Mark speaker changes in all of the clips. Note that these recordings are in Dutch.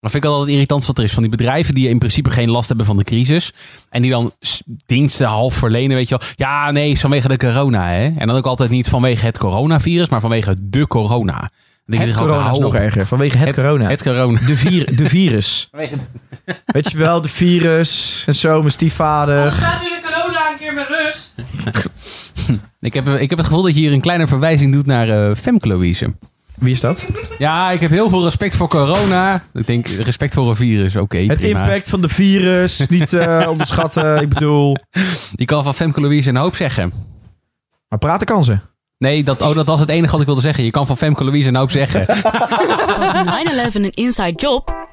Speaker 1: Dat vind ik altijd irritant wat er is. Van die bedrijven die in principe geen last hebben van de crisis. En die dan diensten half verlenen, weet je wel. Ja, nee, is vanwege de corona, hè. En dan ook altijd niet vanwege het coronavirus, maar vanwege de corona. Dan
Speaker 2: Het
Speaker 1: ik gewoon,
Speaker 2: corona is nog erger. Vanwege het, corona.
Speaker 1: Het corona.
Speaker 2: De, vir, de virus. Weet je wel, de virus en zo, mijn stiefvader.
Speaker 3: Laat je de corona een keer met rust.
Speaker 1: Ik heb, ik heb het gevoel dat je hier een kleine verwijzing doet naar Femke Louise.
Speaker 2: Wie is dat?
Speaker 1: Ja, ik heb heel veel respect voor corona. Ik denk, respect voor een virus, oké,
Speaker 2: Het
Speaker 1: prima.
Speaker 2: impact van de virus, niet eh, onderschatten. Ik bedoel,
Speaker 1: Die kan van Femke Louise een hoop zeggen.
Speaker 2: maar praten kan ze.
Speaker 1: Nee, dat, oh, dat was het enige wat ik wilde zeggen. Je kan van Femke Louise een hoop zeggen.
Speaker 4: Was 9-11 een inside job?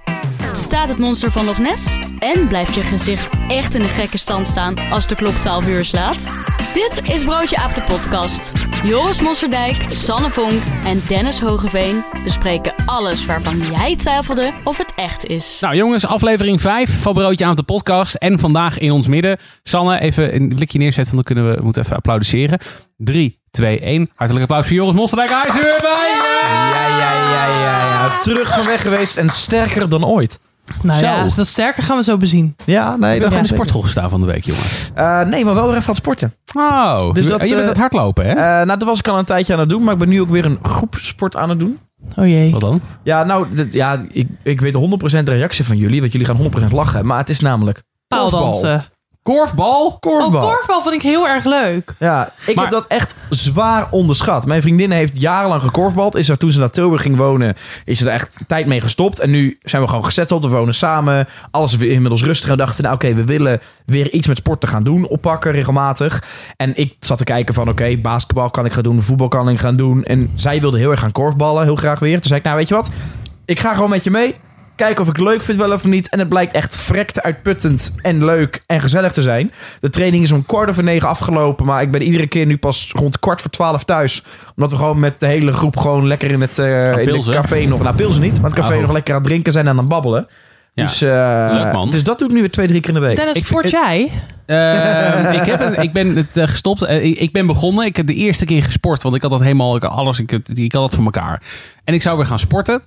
Speaker 4: Bestaat het monster van Loch Ness? En blijft je gezicht echt in de gekke stand staan als de klok 12 uur slaat? Dit is Broodje Aap de podcast. Joris Mosserdijk, Sanne Vonk en Dennis Hogeveen bespreken alles waarvan jij twijfelde of het echt is.
Speaker 1: Nou jongens, aflevering 5 van Broodje aan de podcast. En vandaag in ons midden. Sanne, even een blikje neerzetten, want dan kunnen we, we moeten even applaudisseren. 3, 2, 1. Hartelijk applaus voor Joris Mosterdijk. Hij is er weer bij.
Speaker 2: Ja, ja, ja, ja, ja. Terug van weg geweest en sterker dan ooit.
Speaker 3: Nou
Speaker 1: Zo.
Speaker 3: ja, dat sterker gaan we zo bezien.
Speaker 2: Ja, nee,
Speaker 1: Ik
Speaker 2: dat
Speaker 1: ben in de sportschool gestaan van de week, jongen.
Speaker 2: Eh, nee, maar wel weer even aan het sporten.
Speaker 1: Oh,
Speaker 2: Dus dat,
Speaker 1: je bent
Speaker 2: eh,
Speaker 1: het hardlopen, hè?
Speaker 2: Eh, nou, dat was ik al een tijdje aan het doen, maar ik ben nu ook weer een groepsport aan het doen.
Speaker 3: Oh jee.
Speaker 1: Wat dan?
Speaker 2: Ja, nou, dit- ja, ik, ik weet 100% de reactie van jullie, want jullie gaan 100% lachen. Maar het is namelijk
Speaker 3: Paaldansen.
Speaker 1: Korfbal?
Speaker 2: korfbal.
Speaker 3: Oh, korfbal vind ik heel erg leuk.
Speaker 2: Ja, ik
Speaker 1: Maar-
Speaker 2: heb dat echt zwaar onderschat. Mijn vriendin heeft jarenlang gekorfbald. Is er toen ze naar Tilburg ging wonen, is ze er echt tijd mee gestopt. En nu zijn we gewoon gezetteld. We wonen samen. Alles is weer inmiddels rustig. En dachten, nou oké, we willen weer iets met sporten gaan doen. Oppakken regelmatig. En ik zat te kijken van, oké, basketbal kan ik gaan doen. Voetbal kan ik gaan doen. En zij wilde heel erg gaan korfballen. Heel graag weer. Toen zei ik, nou weet je wat? Ik ga gewoon met je mee. Kijken of ik het leuk vind wel of niet. En het blijkt echt verrekte uitputtend en leuk en gezellig te zijn. De training is om kwart over negen afgelopen. Maar ik ben iedere keer nu pas rond kwart voor twaalf thuis. Omdat we gewoon met de hele groep gewoon lekker in het, eh, in het café nog... Nou, pilsen niet. Maar het café
Speaker 1: Oh.
Speaker 2: nog lekker aan het drinken zijn en aan het babbelen.
Speaker 1: Ja.
Speaker 2: Dus, eh,
Speaker 1: Leuk, man.
Speaker 2: dus dat doe ik nu weer twee, drie keer in de week.
Speaker 3: Dennis,
Speaker 1: ik
Speaker 3: sport jij?
Speaker 1: Eh, ik, heb het, ik ben het eh, gestopt. Ik, ik ben begonnen. Ik heb de eerste keer gesport. Want ik had dat helemaal, ik had alles, ik, had- ik had dat voor elkaar. En ik zou weer gaan sporten.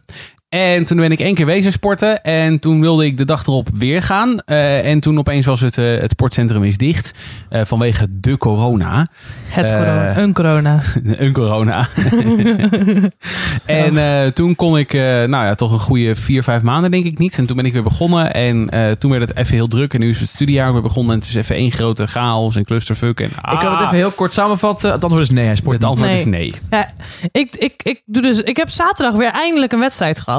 Speaker 1: En toen ben ik één keer wezen sporten. En toen wilde ik de dag erop weer gaan. Eh, en toen opeens was het, eh, het sportcentrum is dicht. eh, vanwege de corona.
Speaker 3: Het corona. Een corona.
Speaker 1: een corona. en eh, toen kon ik, eh, nou ja, toch een goede vier, vijf maanden denk ik niet. En toen ben ik weer begonnen. En eh, toen werd het even heel druk. En nu is het studiejaar weer begonnen. En het is even één grote chaos en clusterfuck. En,
Speaker 2: ik kan het even heel kort samenvatten. Het antwoord is nee, hij sport
Speaker 1: Het antwoord
Speaker 3: Nee.
Speaker 1: is nee.
Speaker 3: Ja, ik, ik, ik, doe dus, ik heb zaterdag weer eindelijk een wedstrijd gehad.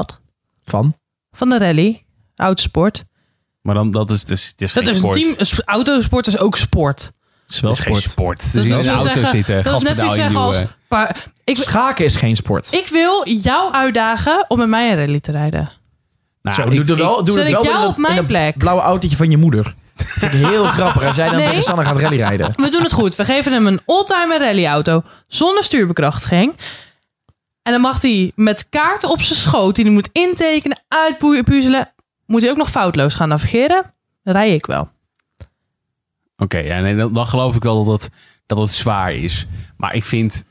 Speaker 2: Van?
Speaker 3: Van de rally. Autosport.
Speaker 1: Maar dan, dat is, dus, het is
Speaker 3: Dat
Speaker 1: geen
Speaker 3: is een team. sp- Autosport is ook sport.
Speaker 1: Het is wel
Speaker 2: Dat is geen
Speaker 1: sport. sport. Dus
Speaker 3: Dus dat
Speaker 1: in
Speaker 3: is
Speaker 1: de
Speaker 3: zo
Speaker 1: auto
Speaker 3: zeggen-
Speaker 1: zitten,
Speaker 3: dat is net zoiets zeggen als...
Speaker 1: induwen.
Speaker 3: Maar ik,
Speaker 2: Schaken is geen sport.
Speaker 3: ik wil jou uitdagen om met mij een rally te rijden.
Speaker 1: Nou,
Speaker 2: Zo,
Speaker 1: ik-
Speaker 2: doe, doe wel, doe
Speaker 3: Zet
Speaker 2: het
Speaker 3: ik
Speaker 2: wel
Speaker 3: jou
Speaker 2: in
Speaker 3: op
Speaker 2: dat-
Speaker 3: mijn
Speaker 2: in dat
Speaker 3: plek?
Speaker 2: blauwe autootje van je moeder. Vind ik heel grappig. Als jij dan
Speaker 3: Nee.
Speaker 2: tegen Sanne gaat rallyrijden.
Speaker 3: We doen het goed. We geven hem een oldtimer rallyauto zonder stuurbekrachtiging. En dan mag hij met kaarten op zijn schoot, die hij moet intekenen, uitpuzzelen, moet hij ook nog foutloos gaan navigeren. Dan rij ik wel.
Speaker 1: Oké, ja, nee, dan, dan geloof ik wel dat het, dat het zwaar is. Maar ik vind...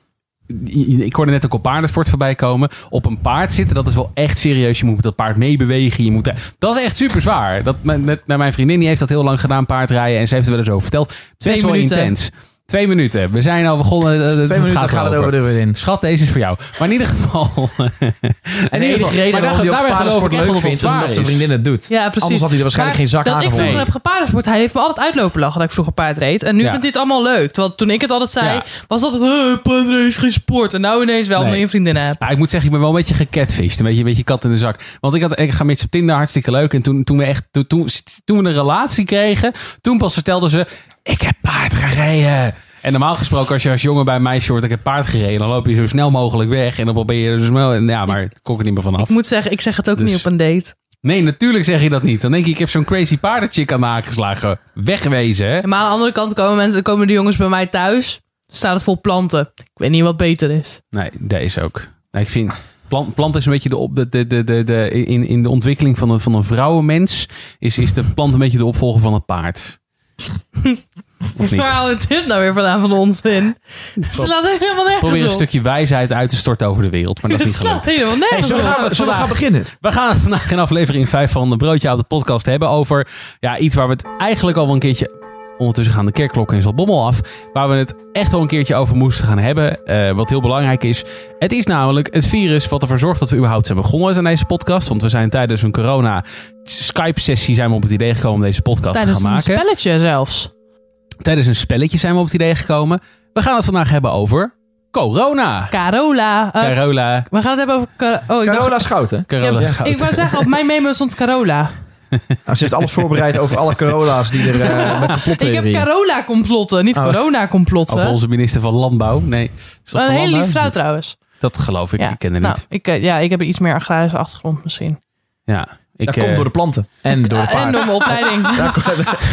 Speaker 1: Ik hoorde net ook op paardensport voorbij komen. Op een paard zitten, dat is wel echt serieus. Je moet met dat paard meebewegen. Je moet, dat is echt super zwaar. Dat, met, met, mijn vriendin die heeft dat heel lang gedaan, paardrijden. En ze heeft er wel eens over verteld.
Speaker 3: Twee minuten.
Speaker 1: intens. Twee minuten. We zijn al begonnen. eh, het
Speaker 2: Twee minuten gaat het over de in.
Speaker 1: Schat, deze is voor jou. Maar in ieder geval...
Speaker 2: En de
Speaker 1: ieder
Speaker 2: enige
Speaker 1: geval-
Speaker 2: reden
Speaker 1: maar
Speaker 2: waarom hij paardensport leuk vindt, is omdat zijn vriendin het doet.
Speaker 3: Ja, precies.
Speaker 2: Anders had hij er waarschijnlijk
Speaker 3: Maar
Speaker 2: geen zak
Speaker 3: dat Ik vroeger heb gepaardensport. Hij heeft me altijd uitlopen lachen dat ik vroeger paard reed. En nu
Speaker 1: Ja.
Speaker 3: vindt hij het allemaal leuk. Terwijl toen ik het altijd zei,
Speaker 1: Ja.
Speaker 3: was dat paardrijden is geen sport. En nou ineens wel,
Speaker 1: Nee.
Speaker 3: omdat je een vriendin hebt.
Speaker 1: Nou, ik moet zeggen, ik ben wel een beetje gecatfished. Een beetje, een beetje kat in de zak. Want ik, had, ik ga met ze op Tinder hartstikke leuk. En toen, toen, we echt, toen, toen, toen we een relatie kregen, toen pas vertelden ze... Ik heb paard gereden. En normaal gesproken, als je als jongen bij een meisje hoort... Ik heb paard gereden, dan loop je zo snel mogelijk weg. En dan probeer je er zo snel... Ja, maar ik kon er niet meer vanaf.
Speaker 3: Ik moet zeggen, ik zeg het ook
Speaker 1: Dus-
Speaker 3: niet op een date.
Speaker 1: Nee, natuurlijk zeg je dat niet. Dan denk je, ik heb zo'n crazy paardenchick aan de haak geslagen. Wegwezen, hè?
Speaker 3: Maar aan de andere kant komen mensen, komen de jongens bij mij thuis. Staat het vol planten. Ik weet niet wat beter is.
Speaker 1: Nee, deze ook. Nee, ik vind... Plant, plant is een beetje de, op, de, de, de, de, de, in, in de ontwikkeling van een, van een vrouwenmens... Is, is de plant een beetje de opvolger van het paard. Of niet?
Speaker 3: Waar houdt dit nou weer vandaan van onzin? Het slaat helemaal nergens
Speaker 1: Probeer een
Speaker 3: op.
Speaker 1: stukje wijsheid uit te storten over de wereld. Maar dat is
Speaker 3: Het
Speaker 1: niet gelukt.
Speaker 3: slaat helemaal
Speaker 2: Hey,
Speaker 3: nergens
Speaker 2: zullen, we
Speaker 3: op.
Speaker 2: gaan, zullen we gaan beginnen?
Speaker 1: We gaan het vandaag in aflevering 5 van de Broodje Oude podcast hebben over ja, iets waar we het eigenlijk al wel een keertje... Ondertussen gaan de kerkklokken in Zaltbommel af. Waar we het echt wel een keertje over moesten gaan hebben. eh, wat heel belangrijk is. Het is namelijk het virus wat ervoor zorgt dat we überhaupt zijn begonnen aan deze podcast. Want we zijn tijdens een corona Skype-sessie zijn we op het idee gekomen om deze podcast
Speaker 3: Tijdens
Speaker 1: te gaan
Speaker 3: een
Speaker 1: maken.
Speaker 3: spelletje zelfs.
Speaker 1: Tijdens een spelletje zijn we op het idee gekomen. We gaan het vandaag hebben over corona.
Speaker 3: Carola. eh,
Speaker 1: Carola.
Speaker 3: we gaan het hebben over... Car- oh, ik dacht-
Speaker 2: Carola Schouten.
Speaker 1: Carola
Speaker 3: Ja,
Speaker 1: Schout.
Speaker 3: Ik wou zeggen, op mijn memo stond Carola.
Speaker 2: Nou, ze heeft alles voorbereid over alle Carola's die er eh, met
Speaker 3: Ik heb. Carola-complotten, niet
Speaker 2: Oh.
Speaker 3: corona-complotten.
Speaker 1: Over onze minister van Landbouw. Nee. Is dat
Speaker 3: Een
Speaker 1: van
Speaker 3: hele
Speaker 1: Landbouw?
Speaker 3: lief vrouw trouwens.
Speaker 1: Dat geloof ik.
Speaker 3: Ja.
Speaker 1: Ik ken haar
Speaker 3: Nou,
Speaker 1: niet.
Speaker 3: ik, eh, ja, ik heb een iets meer agrarische achtergrond misschien.
Speaker 1: Ja. Ik,
Speaker 2: Dat
Speaker 1: eh,
Speaker 2: komt door de planten. En door de
Speaker 3: Eh, en
Speaker 2: paarden.
Speaker 3: door mijn opleiding.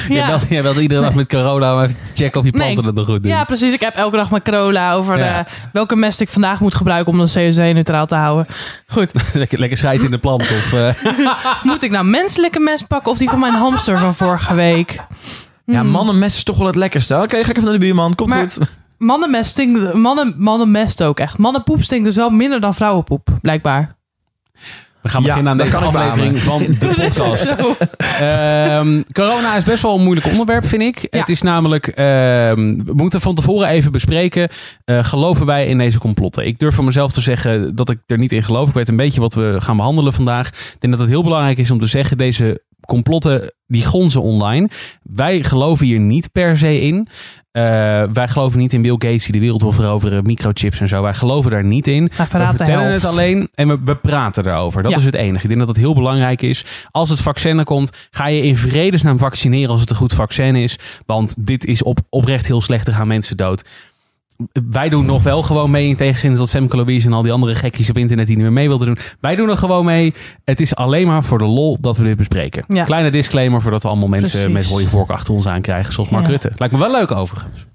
Speaker 1: Jij,
Speaker 3: ja.
Speaker 1: belt, jij belt iedere dag met corona om even te checken of je planten
Speaker 3: Nee.
Speaker 1: het nog goed doen.
Speaker 3: ja, precies. Ik heb elke dag met Carola over
Speaker 1: Ja.
Speaker 3: eh, welke mest ik vandaag moet gebruiken om de CO2-neutraal te houden. Goed.
Speaker 1: lekker, lekker schijt in de plant. Of, eh,
Speaker 3: Moet ik nou menselijke mest pakken of die van mijn hamster van vorige week?
Speaker 2: Ja,
Speaker 3: Hmm.
Speaker 2: mannenmest is toch wel het lekkerste. Oké, ga ik even naar de buurman. Komt
Speaker 3: Maar-
Speaker 2: goed.
Speaker 3: Mannenmest stinkt, mannen, mannenmest ook echt. Mannenpoep stinkt dus wel minder dan vrouwenpoep, blijkbaar.
Speaker 1: We gaan beginnen aan deze aflevering van de podcast. Ehm, corona is best wel een moeilijk onderwerp, vind ik. Het is namelijk, ehm, we moeten van tevoren even bespreken. eh, geloven wij in deze complotten? Ik durf van mezelf te zeggen dat ik er niet in geloof. Ik weet een beetje wat we gaan behandelen vandaag. Ik denk dat het heel belangrijk is om te zeggen, deze complotten die gonzen online. Wij geloven hier niet per se in. Eh, wij geloven niet in Bill Gates die de wereld wil veroveren, microchips en zo. Wij geloven daar niet in. We vertellen het alleen en we, we praten erover. Dat
Speaker 3: Ja.
Speaker 1: is het enige. Ik denk dat het heel belangrijk is. Als het vaccin er komt, ga je in vredesnaam vaccineren als het een goed vaccin is. Want dit is op, oprecht heel slecht. Er gaan mensen dood. Wij doen nog wel gewoon mee in tegenstelling tot Femke Louise en al die andere gekkies op internet die niet meer mee wilden doen. Wij doen er gewoon mee. Het is alleen maar voor de lol dat we dit bespreken.
Speaker 3: Ja.
Speaker 1: Kleine disclaimer voordat we allemaal mensen
Speaker 3: Precies.
Speaker 1: met rode vork achter ons aankrijgen. Zoals Mark
Speaker 3: Ja.
Speaker 1: Rutte. Lijkt me wel leuk overigens.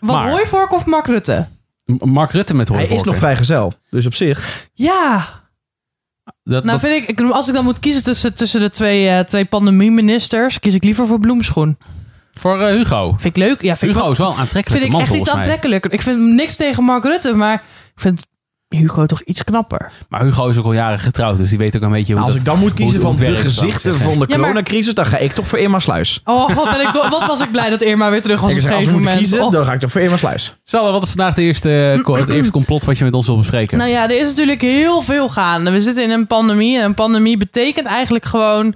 Speaker 3: Wat
Speaker 1: Maar-
Speaker 3: hooivork of Mark Rutte?
Speaker 1: Mark Rutte met
Speaker 2: Hij
Speaker 1: hooivorken.
Speaker 2: is nog vrijgezel. Dus op zich.
Speaker 3: Ja,
Speaker 1: Dat,
Speaker 3: nou
Speaker 1: dat-
Speaker 3: vind ik, ik- als ik dan moet kiezen tussen, tussen de twee, eh, twee pandemie-ministers, kies ik liever voor Bloemschoen.
Speaker 1: Voor eh, Hugo.
Speaker 3: Vind ik leuk. Ja, vind ik
Speaker 1: Hugo
Speaker 3: wel-
Speaker 1: is wel een aantrekkelijke
Speaker 3: vind ik
Speaker 1: man
Speaker 3: echt iets aantrekkelijker. Ik vind niks tegen Mark Rutte, maar ik vind Hugo toch iets knapper.
Speaker 1: Maar Hugo is ook al jaren getrouwd, dus die weet ook een beetje hoe
Speaker 2: Nou, als
Speaker 1: dat,
Speaker 2: ik dan moet kiezen
Speaker 1: hoe- hoe
Speaker 2: van de gezichten van de
Speaker 3: Ja, maar-
Speaker 2: coronacrisis, dan ga ik toch voor Irma Sluis.
Speaker 3: Oh, wat, ben ik wat was ik blij dat Irma weer terug was
Speaker 2: Ik
Speaker 3: op
Speaker 2: zeg,
Speaker 3: een gegeven moment.
Speaker 2: kiezen,
Speaker 3: Oh.
Speaker 2: dan ga ik toch voor Irma Sluis.
Speaker 1: Salle, wat is vandaag de eerste, ko- het eerste complot wat je met ons wil bespreken?
Speaker 3: Nou ja, er is natuurlijk heel veel gaande. We zitten in een pandemie en een pandemie betekent eigenlijk gewoon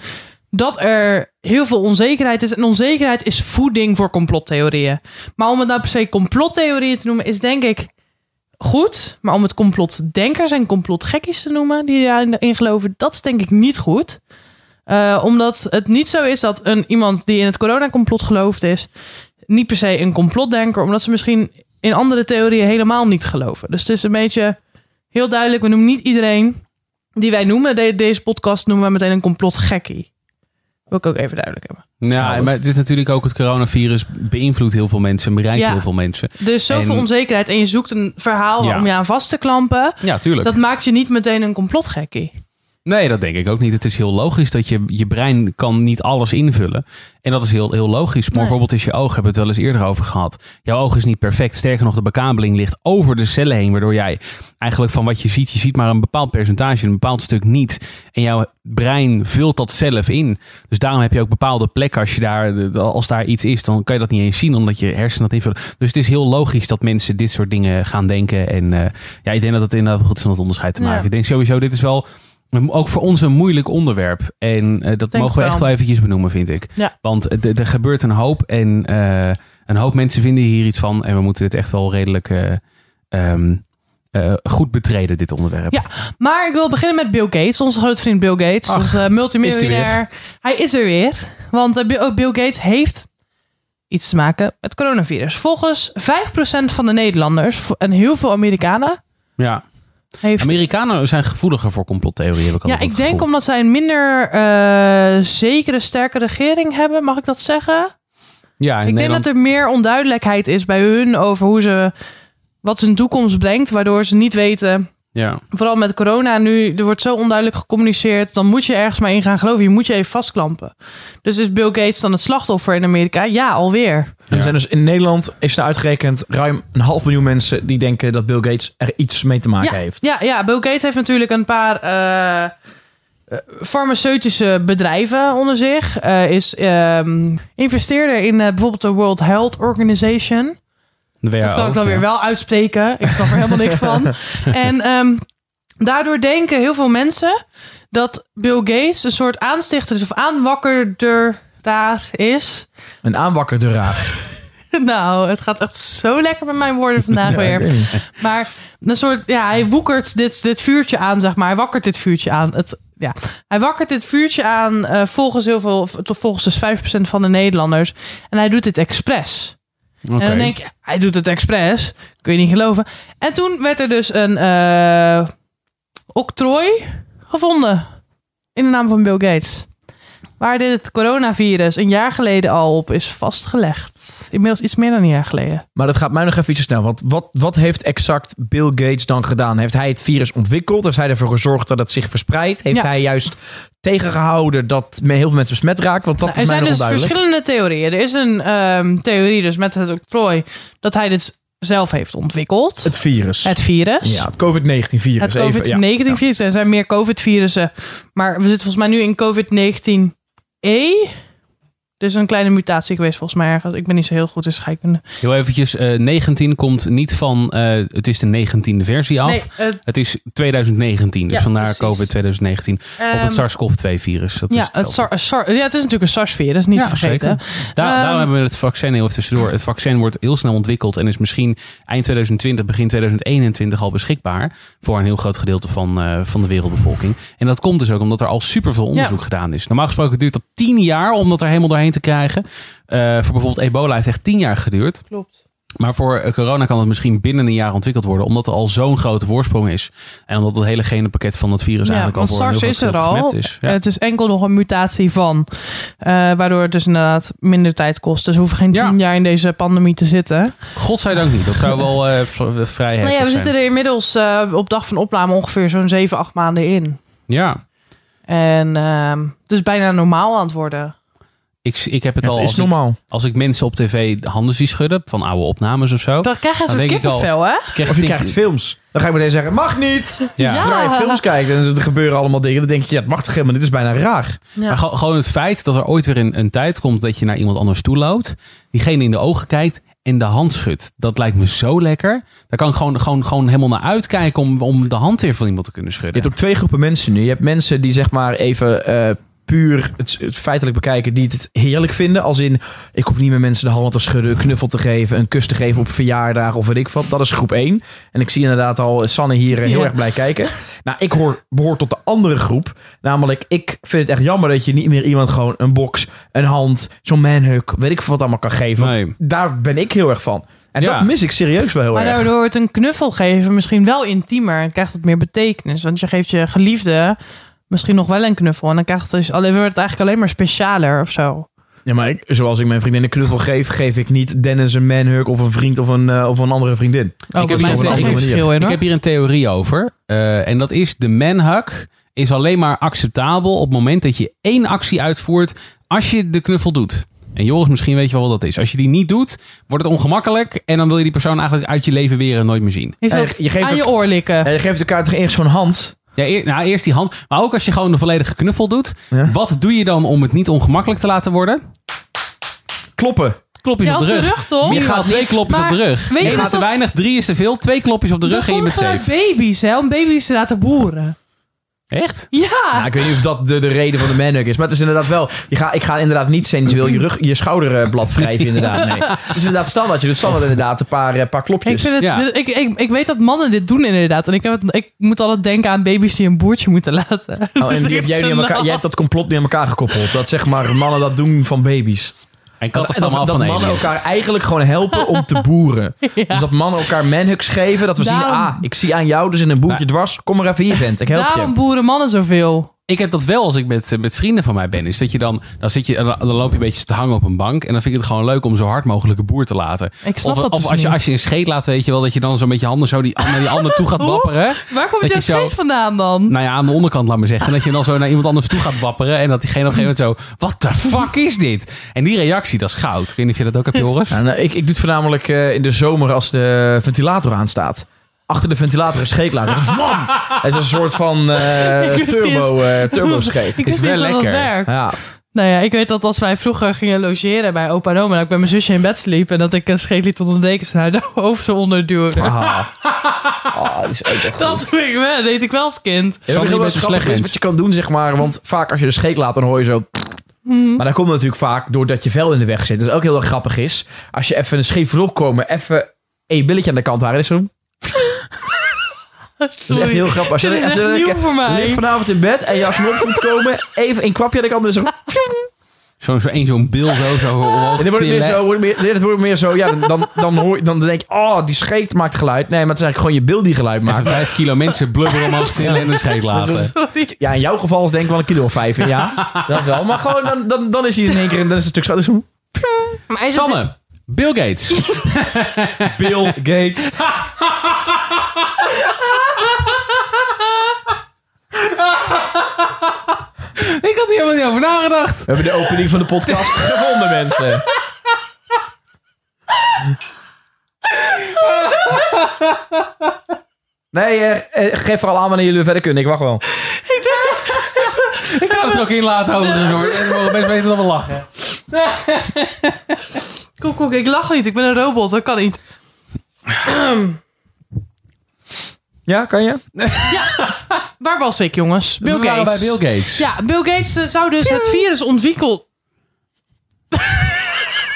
Speaker 3: dat er heel veel onzekerheid is. En onzekerheid is voeding voor complottheorieën. Maar om het nou per se complottheorieën te noemen, is denk ik goed. Maar om het complotdenkers en complotgekkies te noemen, die daarin geloven, dat is denk ik niet goed. Eh, omdat het niet zo is dat een, iemand die in het coronacomplot geloofd is, niet per se een complotdenker, omdat ze misschien in andere theorieën helemaal niet geloven. Dus het is een beetje heel duidelijk. We noemen niet iedereen die wij noemen, de- deze podcast noemen we meteen een complotgekkie. Wil ik ook even duidelijk hebben.
Speaker 1: ja, maar het is natuurlijk ook het coronavirus beïnvloedt heel veel mensen, bereikt
Speaker 3: Ja.
Speaker 1: heel veel mensen.
Speaker 3: Dus zoveel
Speaker 1: En-
Speaker 3: onzekerheid en je zoekt een verhaal
Speaker 1: Ja.
Speaker 3: om je aan vast te klampen.
Speaker 1: Ja, tuurlijk.
Speaker 3: Dat maakt je niet meteen een complotgekkie.
Speaker 1: Nee, dat denk ik ook niet. Het is heel logisch dat je, je brein kan niet alles invullen. En dat is heel, heel logisch. Maar
Speaker 3: Nee.
Speaker 1: bijvoorbeeld is je oog, hebben we het wel eens eerder over gehad. Jouw oog is niet perfect. Sterker nog, de bekabeling ligt over de cellen heen. Waardoor jij eigenlijk van wat je ziet, je ziet maar een bepaald percentage, een bepaald stuk niet. En jouw brein vult dat zelf in. Dus daarom heb je ook bepaalde plekken. Als, je daar, als daar iets is, dan kan je dat niet eens zien, omdat je hersenen dat invullen. Dus het is heel logisch dat mensen dit soort dingen gaan denken. En eh, ja, ik denk dat het inderdaad goed is om het onderscheid te
Speaker 3: Ja.
Speaker 1: maken. Ik denk sowieso, dit is wel ook voor ons een moeilijk onderwerp. En eh, dat
Speaker 3: Denk
Speaker 1: mogen we echt wel eventjes benoemen, vind ik.
Speaker 3: Ja.
Speaker 1: Want het- er gebeurt een hoop en eh, een hoop mensen vinden hier iets van. En we moeten dit echt wel redelijk eh, ehm, eh, goed betreden, dit onderwerp.
Speaker 3: Ja. Maar ik wil beginnen met Bill Gates, onze grote vriend Bill Gates.
Speaker 1: Ach,
Speaker 3: onze multimiljonair. Hij is er weer. Want eh, Bill Gates heeft iets te maken met coronavirus. Volgens 5% van de Nederlanders en heel veel Amerikanen
Speaker 1: Ja.
Speaker 3: Heeft
Speaker 1: Amerikanen zijn gevoeliger voor complottheorieën, heb ik
Speaker 3: Ja, ik denk omdat zij een minder eh, zekere, sterke regering hebben. Mag ik dat zeggen?
Speaker 1: Ja,
Speaker 3: ik
Speaker 1: Nederland...
Speaker 3: denk dat er meer onduidelijkheid is bij hun over hoe ze wat hun toekomst brengt, waardoor ze niet weten
Speaker 1: Ja.
Speaker 3: Vooral met corona nu, er wordt zo onduidelijk gecommuniceerd. Dan moet je ergens maar in gaan geloven. Je moet je even vastklampen. Dus is Bill Gates dan het slachtoffer in Amerika? Ja, alweer.
Speaker 2: En er zijn dus in Nederland, is er uitgerekend, ruim een half miljoen mensen die denken dat Bill Gates er iets mee te maken
Speaker 3: ja,
Speaker 2: heeft.
Speaker 3: Ja, ja, Bill Gates heeft natuurlijk een paar eh, eh, farmaceutische bedrijven onder zich. Eh, is ehm, investeerder in eh, bijvoorbeeld de World Health Organization.
Speaker 1: De WHO,
Speaker 3: Dat kan ik dan
Speaker 1: ja.
Speaker 3: weer wel uitspreken. Ik snap er helemaal niks van. En ehm, daardoor denken heel veel mensen dat Bill Gates een soort aanstichter is of aanwakkerder daar is.
Speaker 2: Een aanwakkerderaar.
Speaker 3: Nou, het gaat echt zo lekker met mijn woorden vandaag
Speaker 2: Ja,
Speaker 3: weer. Maar een soort, ja, hij woekert dit, dit vuurtje aan, zeg maar. Hij wakkert dit vuurtje aan. Het, ja. Hij wakkert dit vuurtje aan eh, volgens heel veel, tot volgens dus 5% van de Nederlanders. En hij doet dit expres. En dan denk je, hij doet het expres. Kun je niet geloven. En toen werd er dus een eh, octrooi gevonden. In de naam van Bill Gates. Waar dit coronavirus een jaar geleden al op is vastgelegd. Inmiddels iets meer dan een jaar geleden.
Speaker 2: Maar dat gaat mij nog even iets te snel. Want wat, wat heeft exact Bill Gates dan gedaan? Heeft hij het virus ontwikkeld? Heeft hij ervoor gezorgd dat het zich verspreidt? Heeft
Speaker 3: Ja.
Speaker 2: hij juist tegengehouden dat heel veel mensen besmet raken? Want dat
Speaker 3: Nou, er
Speaker 2: is mij
Speaker 3: zijn
Speaker 2: nog
Speaker 3: dus
Speaker 2: onduidelijk.
Speaker 3: verschillende theorieën. Er is een ehm, theorie dus met het octrooi dat hij dit zelf heeft ontwikkeld.
Speaker 2: Het virus.
Speaker 3: Het virus.
Speaker 2: ja, het COVID-19 virus.
Speaker 3: Het
Speaker 2: Even, ja.
Speaker 3: COVID-19 virus. Er zijn meer COVID-virussen. Maar we zitten volgens mij nu in A? Er is een kleine mutatie geweest volgens mij ergens. Ik ben niet zo heel goed in scheikunde.
Speaker 1: Heel eventjes, eh 19 komt niet van, eh, het is de 19e versie af.
Speaker 3: Nee, eh,
Speaker 1: Het is 2019, dus
Speaker 3: Ja,
Speaker 1: vandaar. COVID 2019. of
Speaker 3: ehm,
Speaker 1: het SARS-CoV-2-virus. Dat
Speaker 3: ja,
Speaker 1: is
Speaker 3: het. SAR, SAR- ja, het is natuurlijk een SARS-virus, niet
Speaker 1: Ja,
Speaker 3: te vergeten.
Speaker 1: Daar,
Speaker 3: Ehm,
Speaker 1: daarom hebben we het vaccin heel even tussendoor. Het vaccin wordt heel snel ontwikkeld en is misschien eind 2020, begin 2021 al beschikbaar voor een heel groot gedeelte van, eh, van de wereldbevolking. En dat komt dus ook omdat er al superveel onderzoek gedaan is. Normaal gesproken duurt dat 10 jaar om dat er helemaal doorheen te krijgen. Eh, voor bijvoorbeeld ebola heeft echt 10 jaar geduurd.
Speaker 3: Klopt.
Speaker 1: Maar voor eh, corona kan het misschien binnen een jaar ontwikkeld worden, omdat er al zo'n grote voorsprong is. En omdat het hele genenpakket van het virus
Speaker 3: Ja,
Speaker 1: eigenlijk al voor een heel
Speaker 3: SARS is er al.
Speaker 1: is. Ja.
Speaker 3: Het is enkel nog een mutatie van. eh, waardoor het dus inderdaad minder tijd kost. Dus we hoeven geen
Speaker 1: Ja.
Speaker 3: tien jaar in deze pandemie te zitten.
Speaker 1: Godzijdank niet. Dat zou wel eh, v- vrij heftig
Speaker 3: Nou ja, we
Speaker 1: zijn.
Speaker 3: zitten er inmiddels eh, op dag van opname ongeveer zo'n 7, 8 maanden in.
Speaker 1: Ja,
Speaker 3: En ehm, dus bijna normaal aan het worden.
Speaker 1: Ik, ik heb het,
Speaker 2: Het
Speaker 1: al
Speaker 2: is
Speaker 1: als ik,
Speaker 2: normaal.
Speaker 1: als ik mensen op tv de handen zie schudden van oude opnames of zo.
Speaker 3: Dan krijg je
Speaker 1: ik al-
Speaker 3: kippenvel, hè?
Speaker 1: krijg
Speaker 2: Of je
Speaker 1: ik-
Speaker 2: krijgt films. Dan ga ik meteen zeggen, mag niet.
Speaker 1: Ja.
Speaker 3: Ja.
Speaker 2: Zodra je films kijkt en er gebeuren allemaal dingen, dan denk je, ja, het mag toch helemaal. Dit is bijna raar.
Speaker 3: Ja.
Speaker 1: Maar gewoon- het feit dat er ooit weer een, een tijd komt dat je naar iemand anders toe loopt, diegene in de ogen kijkt en de hand schudt. Dat lijkt me zo lekker. Daar kan ik gewoon, gewoon, gewoon helemaal naar uitkijken om, om de hand weer van iemand te kunnen
Speaker 2: Je
Speaker 1: schudden.
Speaker 2: hebt ook twee groepen mensen nu. Je hebt mensen die zeg maar even eh, puur het, het feitelijk bekijken, die het heerlijk vinden. Als in, ik hoef niet meer mensen de handen te schudden, een knuffel te geven, een kus te geven op verjaardag of weet ik wat. Dat is groep 1. En ik zie inderdaad al Sanne hier eh, heel
Speaker 3: Ja.
Speaker 2: erg blij kijken. Nou, ik hoor, behoor tot de andere groep. Namelijk, ik vind het echt jammer dat je niet meer iemand gewoon een box, een hand, zo'n manhug, weet ik veel wat allemaal kan geven. Want
Speaker 1: Nee.
Speaker 2: daar ben ik heel erg van. En
Speaker 1: Ja.
Speaker 2: dat mis ik serieus wel heel
Speaker 3: Maar
Speaker 2: erg.
Speaker 3: daardoor wordt een knuffel geven misschien wel intiemer. En krijgt het meer betekenis. Want je geeft je geliefde misschien nog wel een knuffel. En dan krijgt het dus alleen, wordt het eigenlijk alleen maar specialer of zo.
Speaker 2: Ja, maar ik, zoals ik mijn vriendin een knuffel geef, geef ik niet Dennis een manhug of een vriend of een, eh, of een andere vriendin.
Speaker 3: Oh,
Speaker 1: heb
Speaker 3: heb verschil in
Speaker 1: Ik
Speaker 3: hoor.
Speaker 1: heb hier een theorie over. eh, en dat is de manhug is alleen maar acceptabel op het moment dat je één actie uitvoert als je de knuffel doet. En Joris, misschien weet je wel wat dat is. Als je die niet doet, wordt het ongemakkelijk. En dan wil je die persoon eigenlijk uit je leven weer en nooit meer zien.
Speaker 3: Is dat
Speaker 2: je geeft
Speaker 3: aan je oor likken?
Speaker 2: Je geeft elkaar toch eerst zo'n hand.
Speaker 1: Ja, eer- nou, eerst die hand. Maar ook als je gewoon de volledige knuffel doet.
Speaker 2: Ja.
Speaker 1: Wat doe je dan om het niet ongemakkelijk te laten worden?
Speaker 2: Kloppen.
Speaker 1: Klopjes
Speaker 3: Ja,
Speaker 1: op de rug.
Speaker 3: toch?
Speaker 1: Je gaat twee klopjes
Speaker 3: Maar
Speaker 1: op de rug. Eén is te
Speaker 3: dat-
Speaker 1: weinig, drie is te veel. Twee klopjes op de rug
Speaker 3: Dat
Speaker 1: en je bent safe.
Speaker 3: baby's, hè? Om baby's te laten boeren.
Speaker 1: Echt?
Speaker 3: Ja!
Speaker 2: Nou, ik weet niet of dat de, de reden van de manhug is. Maar het is inderdaad wel... Je ga, ik ga inderdaad niet sensueel je, rug, je schouderblad wrijven inderdaad. Nee. Het is inderdaad standaard. Je doet standaard inderdaad een paar, eh, paar
Speaker 3: Ik,
Speaker 2: klopjes.
Speaker 3: vind het,
Speaker 1: Ja.
Speaker 3: ik, ik, ik weet dat mannen dit doen inderdaad. En ik, heb het, ik moet altijd denken aan baby's die een boertje moeten laten.
Speaker 2: Oh,
Speaker 3: Dus
Speaker 2: en die
Speaker 3: ik
Speaker 2: heb jij, niet aan elkaar, jij hebt dat complot niet aan elkaar gekoppeld. Dat zeg maar mannen dat doen van baby's.
Speaker 1: En
Speaker 2: Dat,
Speaker 1: katten
Speaker 2: dat,
Speaker 1: stammen af
Speaker 2: dat
Speaker 1: van
Speaker 2: mannen
Speaker 1: aliens.
Speaker 2: elkaar eigenlijk gewoon helpen om te boeren.
Speaker 3: Ja.
Speaker 2: Dus dat mannen elkaar manhugs geven. Dat we zien, ah, ik zie aan jou dus in een boertje dwars. Kom maar even hier, vent. Ik help
Speaker 3: Daarom
Speaker 2: je.
Speaker 3: boeren mannen zoveel.
Speaker 1: Ik heb dat wel als ik met, met vrienden van mij ben. Is dat je dan, dan, zit je, dan loop je een beetje te hangen op een bank. En dan vind ik het gewoon leuk om zo hard mogelijk een boer te laten.
Speaker 3: Ik snap
Speaker 1: of
Speaker 3: dat
Speaker 1: of
Speaker 3: dus
Speaker 1: als, je, als je een scheet laat, weet je wel, dat je dan zo met je handen zo die, naar die ander toe gaat wapperen.
Speaker 3: Waar komt jouw
Speaker 1: je
Speaker 3: scheet vandaan dan?
Speaker 1: Nou ja, aan de onderkant, laat maar zeggen. En dat je dan zo naar iemand anders toe gaat wapperen. En dat diegene op een gegeven moment zo, wat de fuck is dit? En die reactie, dat is goud. Ik weet niet of je dat ook hebt, Joris.
Speaker 2: Ja, nou, ik, ik doe het voornamelijk eh, in de zomer als de ventilator aanstaat. Achter de ventilator is scheetlager. Vlam! Het is een soort van eh,
Speaker 3: wist
Speaker 2: turbo, eh turbo scheet.
Speaker 3: ik wist
Speaker 1: wel
Speaker 3: dat dat
Speaker 1: lekker.
Speaker 3: werkt.
Speaker 2: Ja.
Speaker 3: Nou ja, ik weet dat als wij vroeger gingen logeren bij opa en oma... en dat ik bij mijn zusje in bed sliep... en dat ik een scheet liet onder de dekens en haar de hoofd zo onderduwen.
Speaker 2: Ah. Ah, is ook echt.
Speaker 3: Dat doe ik wel, dat deed ik wel als kind.
Speaker 2: Ja,
Speaker 1: een
Speaker 2: grappig
Speaker 1: slecht
Speaker 2: is wat je kan doen, zeg maar. Want vaak als je de scheet laat, dan hoor je zo...
Speaker 3: Mhm.
Speaker 2: Maar dat komt natuurlijk vaak doordat je vel in de weg zit. Dus ook heel erg grappig is. Als je even een scheef verzoek komen, even een billetje aan de kant houden. is zo... Dat is echt heel grappig. Als je,
Speaker 3: Dit is
Speaker 2: als je,
Speaker 3: echt
Speaker 2: als je-
Speaker 3: nieuw voor
Speaker 2: je
Speaker 3: mij.
Speaker 2: ligt vanavond in bed en je als je op moet komen, even een kwapje aan de kant. En zo...
Speaker 1: Zo'n zo één zo'n bil zo, zo omhoog
Speaker 2: En dan wordt het meer zo, wordt meer, wordt meer zo, ja, dan, dan, dan, hoor, je- dan denk je, oh, die scheet maakt geluid. Nee, maar het is eigenlijk gewoon je bil die geluid
Speaker 1: Even
Speaker 2: maakt.
Speaker 1: vijf kilo mensen blubberen omhoog tillen en een scheet laten.
Speaker 3: Sorry.
Speaker 2: Ja, in jouw geval is denk ik wel een kilo of vijf. Ja, dat wel. Maar gewoon, dan, dan, dan is hij in één keer, dan is het een stuk
Speaker 3: het-
Speaker 1: Sanne, Bill Gates.
Speaker 2: Bill Gates.
Speaker 1: Ik had hier helemaal niet over nagedacht.
Speaker 2: We hebben de opening van de podcast gevonden, mensen. Nee, eh, eh, geef vooral aan wanneer jullie verder kunnen. Ik wacht wel.
Speaker 1: Ik ga het er ook in laten houden. hoor. En we mogen best weten dat we lachen.
Speaker 3: Kom, kom, ik lach niet. Ik ben een robot. Dat kan niet.
Speaker 2: Ja, kan je?
Speaker 3: Waar was ik, jongens? Bill
Speaker 1: We
Speaker 3: Gates.
Speaker 1: bij Bill Gates.
Speaker 3: Ja, Bill Gates eh, zou dus het virus ontwikkeld...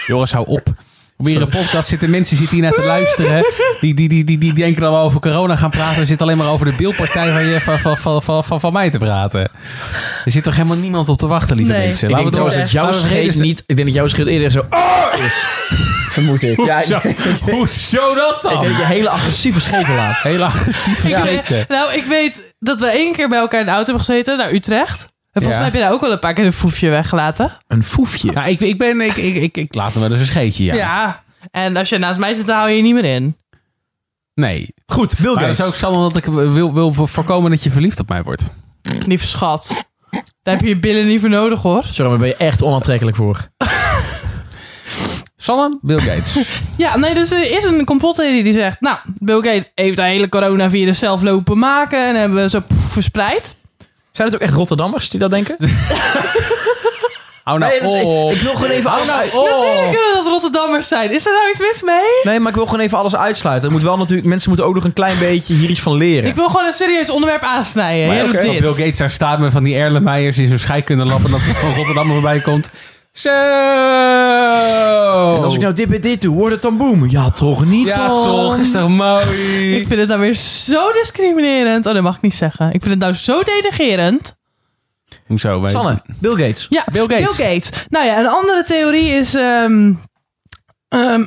Speaker 1: Jongens, hou op. Op hier een podcast zitten mensen zitten hier naar te luisteren. Die, die, die, die, die denken dat we over corona gaan praten. We zitten alleen maar over de beeldpartij van, je, van, van, van, van, van, van mij te praten. Er zit toch helemaal niemand op te wachten, lieve
Speaker 3: Nee.
Speaker 1: mensen.
Speaker 2: Ik
Speaker 1: Laten
Speaker 2: denk
Speaker 1: we door-
Speaker 2: dat jouw scheet niet... Ik denk dat jouw scheet eerder zo... Oh, is. Vermoed ik. Ja, ik,
Speaker 1: Hoezo,
Speaker 2: ik
Speaker 1: hoezo dat dan?
Speaker 2: denk dat je hele agressieve scheten laat.
Speaker 1: Heel agressief
Speaker 3: Ik weet-
Speaker 1: scheten.
Speaker 3: nou, ik weet dat we één keer bij elkaar in de auto hebben gezeten naar Utrecht. En volgens
Speaker 1: Ja.
Speaker 3: mij heb je daar ook wel een paar keer een foefje weggelaten.
Speaker 2: Een foefje.
Speaker 1: Ja, ik, ik ben... Ik, ik, ik, ik laat hem wel eens een scheetje, ja.
Speaker 3: Ja. En als je naast mij zit, dan hou je je niet meer in.
Speaker 1: Nee.
Speaker 2: Goed, Bill
Speaker 1: Maar dat
Speaker 2: Gates.
Speaker 1: is ook zo dat ik wil, wil voorkomen dat je verliefd op mij wordt.
Speaker 3: Lieve schat. Daar heb je je billen niet voor nodig, hoor.
Speaker 2: Sorry, maar ben je echt onaantrekkelijk voor.
Speaker 1: Sanne, Bill Gates.
Speaker 3: Ja, nee, dus er is een complottheorie die zegt... Nou, Bill Gates heeft de hele coronavirus zelf lopen maken... en hebben we zo poef, verspreid.
Speaker 2: Zijn het ook echt Rotterdammers die dat denken?
Speaker 1: Hou nou
Speaker 2: Nee,
Speaker 1: op.
Speaker 2: ik, ik wil gewoon even alles uit-
Speaker 3: Natuurlijk kunnen dat Rotterdammers zijn. Is er nou iets mis mee?
Speaker 2: Nee, maar ik wil gewoon even alles uitsluiten. Moet wel natuurlijk, mensen moeten ook nog een klein beetje hier iets van leren.
Speaker 3: Ik wil gewoon een serieus onderwerp aansnijden.
Speaker 2: Maar
Speaker 1: Dat
Speaker 3: dit.
Speaker 1: Bill Gates daar staat met van die Erlenmeijers in zo'n scheikundelap en dat er van Rotterdam voorbij komt. Zo.
Speaker 2: En als ik nou dit bij dit doe, wordt het dan boom? Ja, toch niet
Speaker 1: Ja,
Speaker 2: dan?
Speaker 1: toch, is toch mooi.
Speaker 3: Ik vind het nou weer zo discriminerend. Oh, dat mag ik niet zeggen. Ik vind het nou zo denigerend.
Speaker 1: Hoezo? Wij-
Speaker 2: Sanne, Bill Gates.
Speaker 3: Ja,
Speaker 1: Bill Gates.
Speaker 3: Bill Gates. Nou ja, een andere theorie is... ehm, ehm,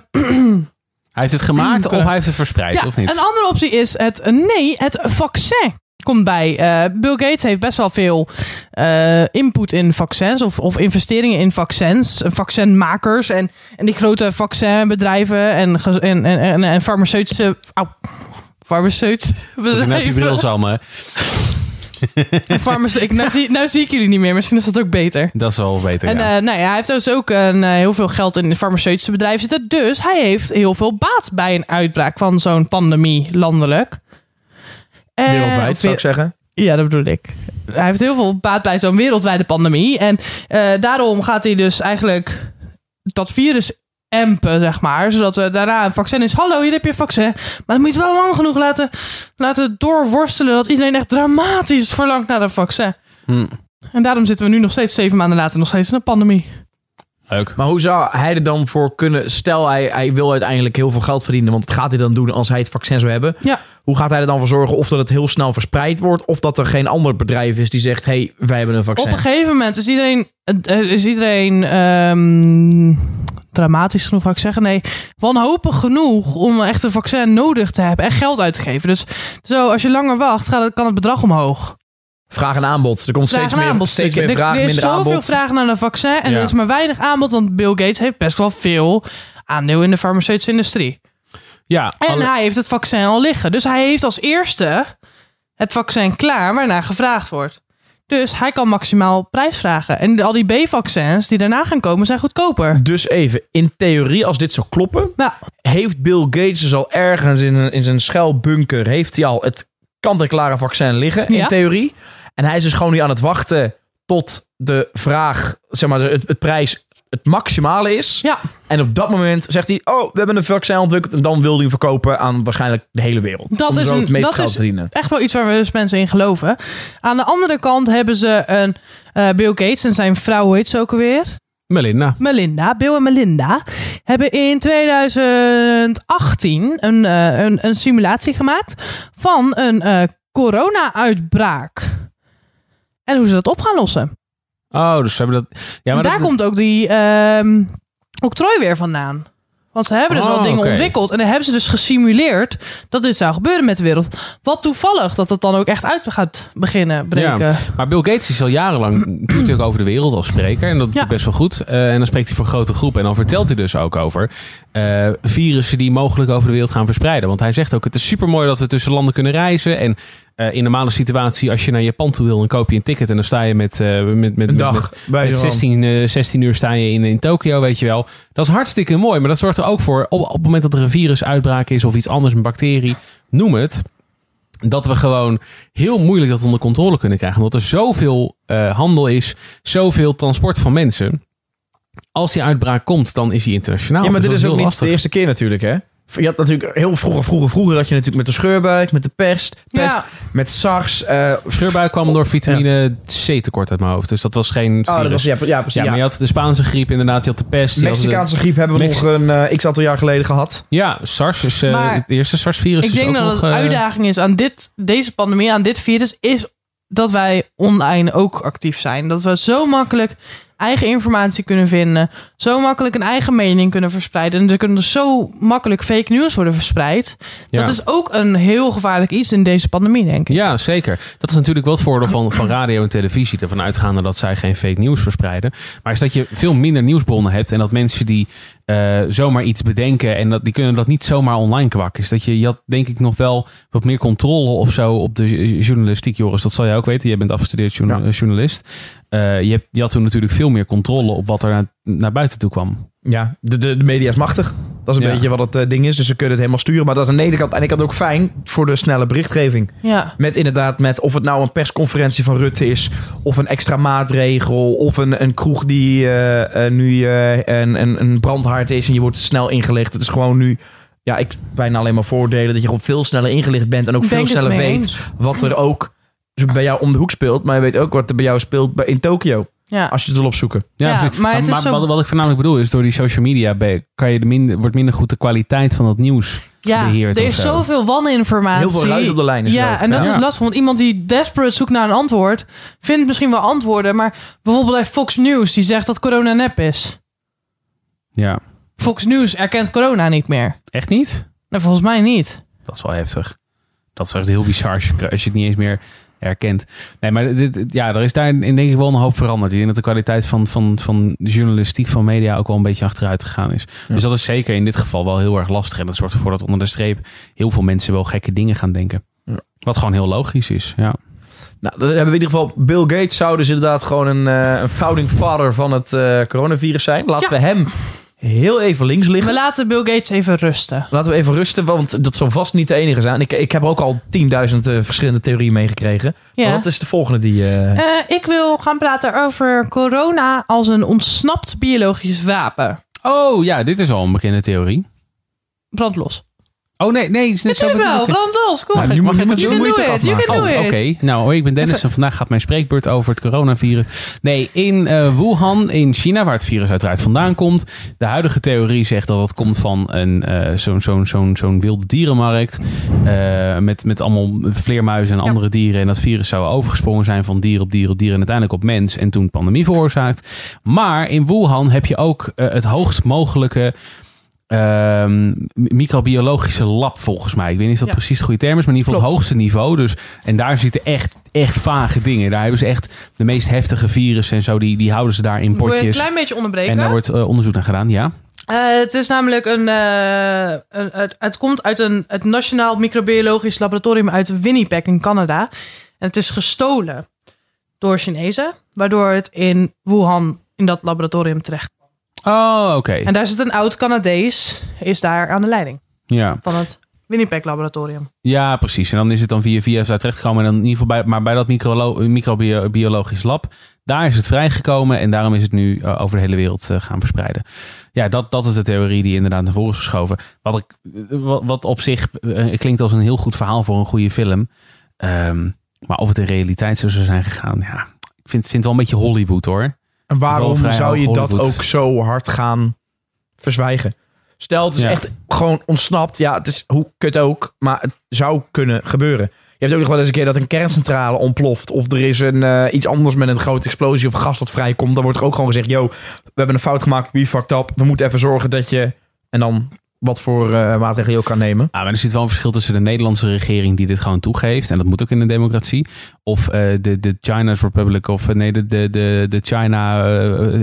Speaker 1: Hij heeft het gemaakt of hij heeft het verspreid,
Speaker 3: ja,
Speaker 1: of niet?
Speaker 3: een andere optie is het... Nee, het vaccin komt bij. Eh, Bill Gates heeft best wel veel eh, input in vaccins of, of investeringen in vaccins, eh, vaccinmakers en, en die grote vaccinbedrijven en, en, en, en, farmaceutische, au, farmaceutische
Speaker 1: je nou op je
Speaker 3: bedrijven.
Speaker 1: bril, Sanne.
Speaker 3: Farmace- ik, nou, zie, nou zie ik jullie niet meer, misschien is dat ook beter.
Speaker 1: Dat is wel beter,
Speaker 3: En
Speaker 1: ja.
Speaker 3: nou ja, hij heeft dus ook een, heel veel geld in de farmaceutische bedrijven zitten. Dus hij heeft heel veel baat bij een uitbraak van zo'n pandemie landelijk. Eh,
Speaker 2: Wereldwijd, zou ik zeggen.
Speaker 3: Ja, dat bedoel ik. Hij heeft heel veel baat bij zo'n wereldwijde pandemie. En eh, daarom gaat hij dus eigenlijk dat virus empen, zeg maar. Zodat er daarna een vaccin is. Hallo, hier heb je een vaccin. Maar dan moet je het wel lang genoeg laten, laten doorworstelen... dat iedereen echt dramatisch verlangt naar een vaccin.
Speaker 1: Hm,
Speaker 3: En daarom zitten we nu nog steeds zeven maanden later nog steeds in een pandemie.
Speaker 1: Leuk.
Speaker 2: Maar hoe zou hij er dan voor kunnen... Stel, hij, hij wil uiteindelijk heel veel geld verdienen. Want dat gaat hij dan doen als hij het vaccin zou hebben.
Speaker 3: Ja.
Speaker 2: Hoe gaat hij er dan voor zorgen of dat het heel snel verspreid wordt... of dat er geen ander bedrijf is die zegt... hé, hey, wij hebben een vaccin.
Speaker 3: Op een gegeven moment is iedereen, is iedereen ehm, dramatisch genoeg, zou ik zeggen. Nee, wanhopig genoeg om echt een vaccin nodig te hebben en geld uit te geven. Dus zo, als je langer wacht, gaat het, kan het bedrag omhoog.
Speaker 2: Vraag en aanbod. Er komt
Speaker 3: Vraag
Speaker 2: steeds meer,
Speaker 3: aanbod
Speaker 2: steeds meer vraag,
Speaker 3: er, er is
Speaker 2: minder
Speaker 3: zoveel
Speaker 2: aanbod.
Speaker 3: vraag naar een vaccin en
Speaker 1: Ja.
Speaker 3: er is maar weinig aanbod. Want Bill Gates heeft best wel veel aandeel in de farmaceutische industrie.
Speaker 1: Ja,
Speaker 3: En
Speaker 1: alle-
Speaker 3: hij heeft het vaccin al liggen. Dus hij heeft als eerste het vaccin klaar waarnaar gevraagd wordt. Dus hij kan maximaal prijs vragen. En al die B-vaccins die daarna gaan komen zijn goedkoper.
Speaker 2: Dus even, in theorie, als dit zou kloppen,
Speaker 3: Nou,
Speaker 2: heeft Bill Gates dus al ergens in, een, in zijn schuilbunker, heeft hij al het kant-en-klare vaccin liggen,
Speaker 3: Ja.
Speaker 2: in theorie. En hij is dus gewoon nu aan het wachten tot de vraag, zeg maar, de- het, het prijs het maximale is.
Speaker 3: ja.
Speaker 2: En op dat moment zegt hij, oh, we hebben een vaccin ontwikkeld. En dan wil hij hem verkopen aan waarschijnlijk de hele wereld.
Speaker 3: Dat
Speaker 2: Om
Speaker 3: is een-
Speaker 2: het meeste
Speaker 3: dat
Speaker 2: geld
Speaker 3: is-
Speaker 2: te verdienen.
Speaker 3: echt wel iets waar we dus mensen in geloven. Aan de andere kant hebben ze een eh, Bill Gates en zijn vrouw, hoe heet ze ook alweer?
Speaker 1: Melinda.
Speaker 3: Melinda, Bill en Melinda, hebben in 2018 een, eh, een, een simulatie gemaakt van een eh, corona-uitbraak. En hoe ze dat op gaan lossen.
Speaker 1: Oh, dus ze hebben dat... Ja, maar
Speaker 3: en daar
Speaker 1: dat,
Speaker 3: komt ook die ehm octrooi weer vandaan. Want ze hebben dus
Speaker 1: Oh,
Speaker 3: al dingen
Speaker 1: oké.
Speaker 3: ontwikkeld. En dan hebben ze dus gesimuleerd dat dit zou gebeuren met de wereld. Wat toevallig dat het dan ook echt uit gaat beginnen breken.
Speaker 1: Ja, maar Bill Gates is al jarenlang natuurlijk over de wereld als spreker. En dat doet
Speaker 3: Ja.
Speaker 1: best wel goed. Eh, en dan spreekt hij voor grote groepen. En dan vertelt hij dus ook over eh, virussen die mogelijk over de wereld gaan verspreiden. Want hij zegt ook, het is super mooi dat we tussen landen kunnen reizen. En eh, in normale situatie, als je naar Japan toe wil, dan koop je een ticket. En dan sta je met, eh, met, met,
Speaker 2: Een dag
Speaker 1: met,
Speaker 2: bij
Speaker 1: met
Speaker 2: zo'n-
Speaker 1: 16, eh, 16 uur sta je in, in Tokio, weet je wel. Dat is hartstikke mooi. Maar dat zorgt er ook voor, op, op het moment dat er een virusuitbraak is of iets anders, een bacterie, noem het. Dat we gewoon heel moeilijk dat onder controle kunnen krijgen. Omdat er zoveel eh, handel is, zoveel transport van mensen. Als die uitbraak komt, dan is die internationaal.
Speaker 2: Ja, maar
Speaker 1: Dus
Speaker 2: dit is ook niet de eerste keer natuurlijk, hè? Je had natuurlijk heel vroeger, vroeger, vroeger had je natuurlijk met de scheurbuik, met de pest, pest
Speaker 3: Ja.
Speaker 2: met SARS. eh
Speaker 1: Scheurbuik kwam door vitamine C tekort uit mijn hoofd. Dus dat was geen
Speaker 2: oh, dat was, ja, ja, precies.
Speaker 1: ja,
Speaker 2: ja.
Speaker 1: maar je had de Spaanse griep inderdaad. Je had de pest. de-
Speaker 2: Mexicaanse griep hebben we
Speaker 1: Mex-
Speaker 2: nog een eh, x aantal jaar geleden gehad.
Speaker 1: ja, SARS is eh,
Speaker 3: Maar
Speaker 1: het eerste SARS-virus.
Speaker 3: Ik
Speaker 1: is
Speaker 3: denk
Speaker 1: ook
Speaker 3: dat
Speaker 1: eh,
Speaker 3: uitdaging is aan dit, deze pandemie, aan dit virus, is dat wij online ook actief zijn. Dat we zo makkelijk eigen informatie kunnen vinden, zo makkelijk een eigen mening kunnen verspreiden. En er kunnen dus zo makkelijk fake news worden verspreid.
Speaker 1: ja.
Speaker 3: Dat is ook een heel gevaarlijk iets in deze pandemie, denk ik.
Speaker 1: Ja, zeker. Dat is natuurlijk wel het voordeel van, van radio en televisie. Ervan uitgaande dat zij geen fake nieuws verspreiden. Maar is dat je veel minder nieuwsbronnen hebt. En dat mensen die eh, zomaar iets bedenken. En dat, die kunnen dat niet zomaar online kwakken. Is dat je, je had denk ik nog wel wat meer controle of zo op de journalistiek, Joris. Dat zal jij ook weten. Jij bent afgestudeerd
Speaker 2: Ja.
Speaker 1: journalist. Eh, je, hebt, je had toen natuurlijk veel meer controle op wat er naar, naar buiten toe kwam.
Speaker 2: Ja, de, de, de media is machtig. Dat is een
Speaker 1: Ja.
Speaker 2: beetje wat het eh, ding is. Dus ze kunnen het helemaal sturen. Maar dat is aan de ene kant, de ene kant ook fijn voor de snelle berichtgeving.
Speaker 3: Ja.
Speaker 2: Met inderdaad, met of het nou een persconferentie van Rutte is, of een extra maatregel, of een, een kroeg die eh, nu eh, een, een, een brandhaard is en je wordt snel ingelicht. Het is gewoon nu, ja, ik bijna alleen maar voordelen dat je gewoon veel sneller ingelicht bent en ook
Speaker 3: Ik
Speaker 2: veel sneller weet wat er ook dus bij jou om de hoek speelt. Maar je weet ook wat er bij jou speelt in Tokio,
Speaker 3: Ja.
Speaker 2: als je het wil opzoeken.
Speaker 3: Ja, maar het is zo-
Speaker 1: wat, wat ik voornamelijk bedoel is, door die social media kan je de minder, wordt minder goed de kwaliteit van dat nieuws
Speaker 3: Ja,
Speaker 1: beheerd
Speaker 3: er is
Speaker 1: zo.
Speaker 3: zoveel waninformatie.
Speaker 2: Heel veel ruis op de lijn is
Speaker 3: Ja,
Speaker 2: ook.
Speaker 3: en dat
Speaker 2: Ja.
Speaker 3: is lastig. Want iemand die desperate zoekt naar een antwoord... vindt misschien wel antwoorden. Maar bijvoorbeeld bij Fox News... die zegt dat corona nep is.
Speaker 1: Ja,
Speaker 3: Fox News erkent corona niet meer.
Speaker 1: echt niet?
Speaker 3: Nou, volgens mij niet.
Speaker 1: Dat is wel heftig. Dat is echt heel bizar als je, als je het niet eens meer herkent. Nee, maar dit, ja, er is daar in denk ik wel een hoop veranderd. Ik denk dat de kwaliteit van, van, van de journalistiek van media ook wel een beetje achteruit gegaan is. Dus dat is zeker in dit geval wel heel erg lastig. En dat zorgt ervoor dat onder de streep heel veel mensen wel gekke dingen gaan denken.
Speaker 2: Ja.
Speaker 1: Wat gewoon heel logisch is. Ja.
Speaker 2: Nou, dan hebben we in ieder geval Bill Gates zou dus inderdaad gewoon een, eh, een founding father van het eh, coronavirus zijn. Laten
Speaker 3: Ja.
Speaker 2: we hem heel even links liggen.
Speaker 3: We laten Bill Gates even rusten.
Speaker 2: Laten we even rusten, want dat zal vast niet de enige zijn. Ik, ik heb ook al 10.000 eh, verschillende theorieën meegekregen.
Speaker 3: Ja.
Speaker 2: Maar wat is de volgende die... eh,
Speaker 3: Eh, ik wil gaan praten over corona als een ontsnapt biologisch wapen.
Speaker 1: Oh ja, dit is al een bekende theorie.
Speaker 3: Brand los.
Speaker 1: Oh nee, nee. Het is net zo bedoeld.
Speaker 3: brand los. Kom.
Speaker 2: Nu
Speaker 1: ik- mag ik het
Speaker 2: moet
Speaker 3: you
Speaker 2: je
Speaker 3: can
Speaker 2: de
Speaker 3: do
Speaker 2: moeite
Speaker 3: it. You
Speaker 2: afmaken.
Speaker 3: can do
Speaker 1: Oh, oké. Nou, hoi, ik ben Dennis en vandaag gaat mijn spreekbeurt over het coronavirus. Nee, in eh, Wuhan in China, waar het virus uiteraard vandaan komt. De huidige theorie zegt dat het komt van een, eh, zo'n zo'n zo'n zo'n wilde dierenmarkt. eh, met, met allemaal vleermuizen en
Speaker 3: Ja.
Speaker 1: andere dieren. En dat virus zou overgesprongen zijn van dier op dier op dier en uiteindelijk op mens. En toen pandemie veroorzaakt. Maar in Wuhan heb je ook het hoogst mogelijke ehm, microbiologische lab volgens mij. Ik weet niet of dat
Speaker 3: Ja.
Speaker 1: precies de goede term is, maar in ieder geval het hoogste niveau. Dus, en daar zitten echt, echt vage dingen. Daar hebben ze echt de meest heftige virussen en zo. Die, die houden ze daar in
Speaker 3: je een
Speaker 1: potjes.
Speaker 3: klein beetje onderbreken?
Speaker 1: En daar wordt eh, onderzoek naar gedaan, ja.
Speaker 3: Eh, het is namelijk een, eh, een- het, het komt uit een, het Nationaal Microbiologisch Laboratorium uit Winnipeg in Canada. En het is gestolen door Chinezen, waardoor het in Wuhan in dat laboratorium terecht.
Speaker 1: Oh, oké.
Speaker 3: En daar zit een oud Canadees, is daar aan de leiding
Speaker 1: Ja.
Speaker 3: van het Winnipeg Laboratorium.
Speaker 1: ja, precies. En dan is het dan via via daar terechtgekomen. En dan in ieder geval bij, maar bij dat microbiologisch lab, daar is het vrijgekomen. En daarom is het nu eh, over de hele wereld eh, gaan verspreiden. Ja, dat, dat is de theorie die inderdaad naar voren is geschoven. Wat, ik, eh, wat, wat op zich klinkt als een heel goed verhaal voor een goede film. Ehm, maar of het in realiteit zo zou zijn gegaan, ja. Ik vind, vind het wel een beetje Hollywood hoor.
Speaker 2: En waarom zou je dat ook zo hard gaan verzwijgen? Stel, het is
Speaker 1: Ja.
Speaker 2: echt gewoon ontsnapt. Ja, het is hoe kut ook. Maar het zou kunnen gebeuren. Je hebt ook nog wel eens een keer dat een kerncentrale ontploft. Of er is een, eh, iets anders met een grote explosie of gas dat vrijkomt. Dan wordt er ook gewoon gezegd, yo, we hebben een fout gemaakt. We fucked up. We moeten even zorgen dat je... En dan wat voor eh, maatregelen je ook kan nemen.
Speaker 1: Ah, maar er zit wel een verschil tussen de Nederlandse regering die dit gewoon toegeeft. En dat moet ook in een democratie. Of eh, de, de China's Republic. Of eh, nee, de, de, de, China,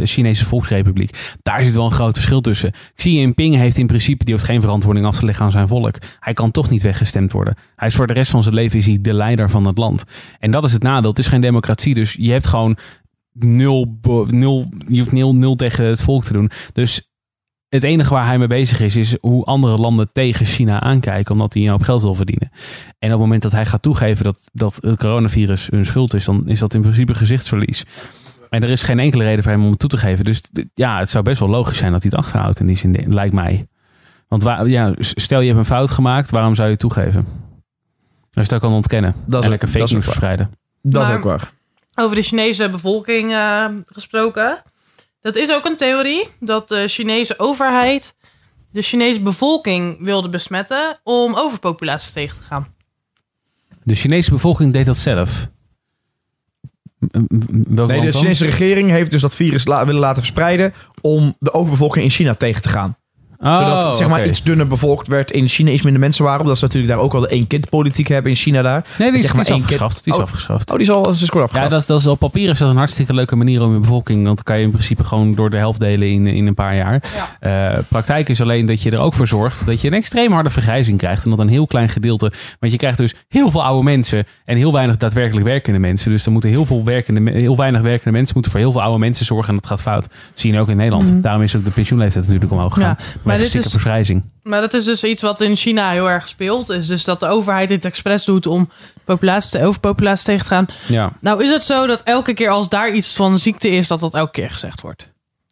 Speaker 1: Chinese Volksrepubliek. Daar zit wel een groot verschil tussen. Xi Jinping heeft in principe, die hoeft geen verantwoording af te leggen aan zijn volk. Hij kan toch niet weggestemd worden. Hij is voor de rest van zijn leven is hij de leider van het land. En dat is het nadeel. Het is geen democratie. Dus je hebt gewoon nul, nul, je hoeft nul, nul tegen het volk te doen. Dus het enige waar hij mee bezig is, is hoe andere landen tegen China aankijken, omdat hij een hoop geld wil verdienen. En op het moment dat hij gaat toegeven dat, dat het coronavirus hun schuld is, dan is dat in principe gezichtsverlies. En er is geen enkele reden voor hem om het toe te geven. Dus ja, het zou best wel logisch zijn dat hij het achterhoudt in die zin, lijkt mij. Want waar, ja, stel je hebt een fout gemaakt, waarom zou je het toegeven? Als je het ook kan ontkennen.
Speaker 2: Dat is
Speaker 1: en
Speaker 2: ook-
Speaker 1: lekker
Speaker 2: dat
Speaker 1: fake
Speaker 2: is
Speaker 1: news verspreiden.
Speaker 2: Dat is ook waar.
Speaker 3: Over de Chinese bevolking eh, gesproken. Dat is ook een theorie dat de Chinese overheid de Chinese bevolking wilde besmetten om overpopulatie tegen te gaan.
Speaker 1: De Chinese bevolking deed dat zelf. Welk
Speaker 2: Nee,
Speaker 1: land
Speaker 2: de
Speaker 1: dan?
Speaker 2: Chinese regering heeft dus dat virus la- willen laten verspreiden... om de overbevolking in China tegen te gaan. Zodat het zeg maar
Speaker 1: Oh,
Speaker 2: iets dunner bevolkt werd in China, iets minder mensen waren. Omdat ze natuurlijk daar ook wel de één-kind-politiek hebben in China daar.
Speaker 1: Nee, die is,
Speaker 2: zeg
Speaker 1: die is
Speaker 2: één
Speaker 1: afgeschaft. Die is
Speaker 2: Oh.
Speaker 1: afgeschaft.
Speaker 2: Oh, die is al is afgegaan.
Speaker 1: Ja, dat is, dat is op papier is dat een hartstikke leuke manier om je bevolking. Want dan kan je in principe gewoon door de helft delen in, in een paar jaar. Eh, praktijk is alleen dat je er ook voor zorgt dat je een extreem harde vergrijzing krijgt. En dat een heel klein gedeelte. Want je krijgt dus heel veel oude mensen en heel weinig daadwerkelijk werkende mensen. Dus er moeten heel, veel werkende, heel weinig werkende mensen moeten voor heel veel oude mensen zorgen. En dat gaat fout. Dat zie je ook in Nederland. Daarom is ook de pensioenleeftijd natuurlijk omhoog gegaan.
Speaker 3: Ja,
Speaker 1: maar
Speaker 3: maar
Speaker 1: dit
Speaker 3: dit is-
Speaker 1: vergrijzing.
Speaker 3: Maar dat is dus iets wat in China heel erg speelt. Is dus dat de overheid dit expres doet om populatie, de overpopulatie tegen te gaan.
Speaker 1: Ja.
Speaker 3: Nou is het zo dat elke keer als daar iets van ziekte is, dat dat elke keer gezegd wordt.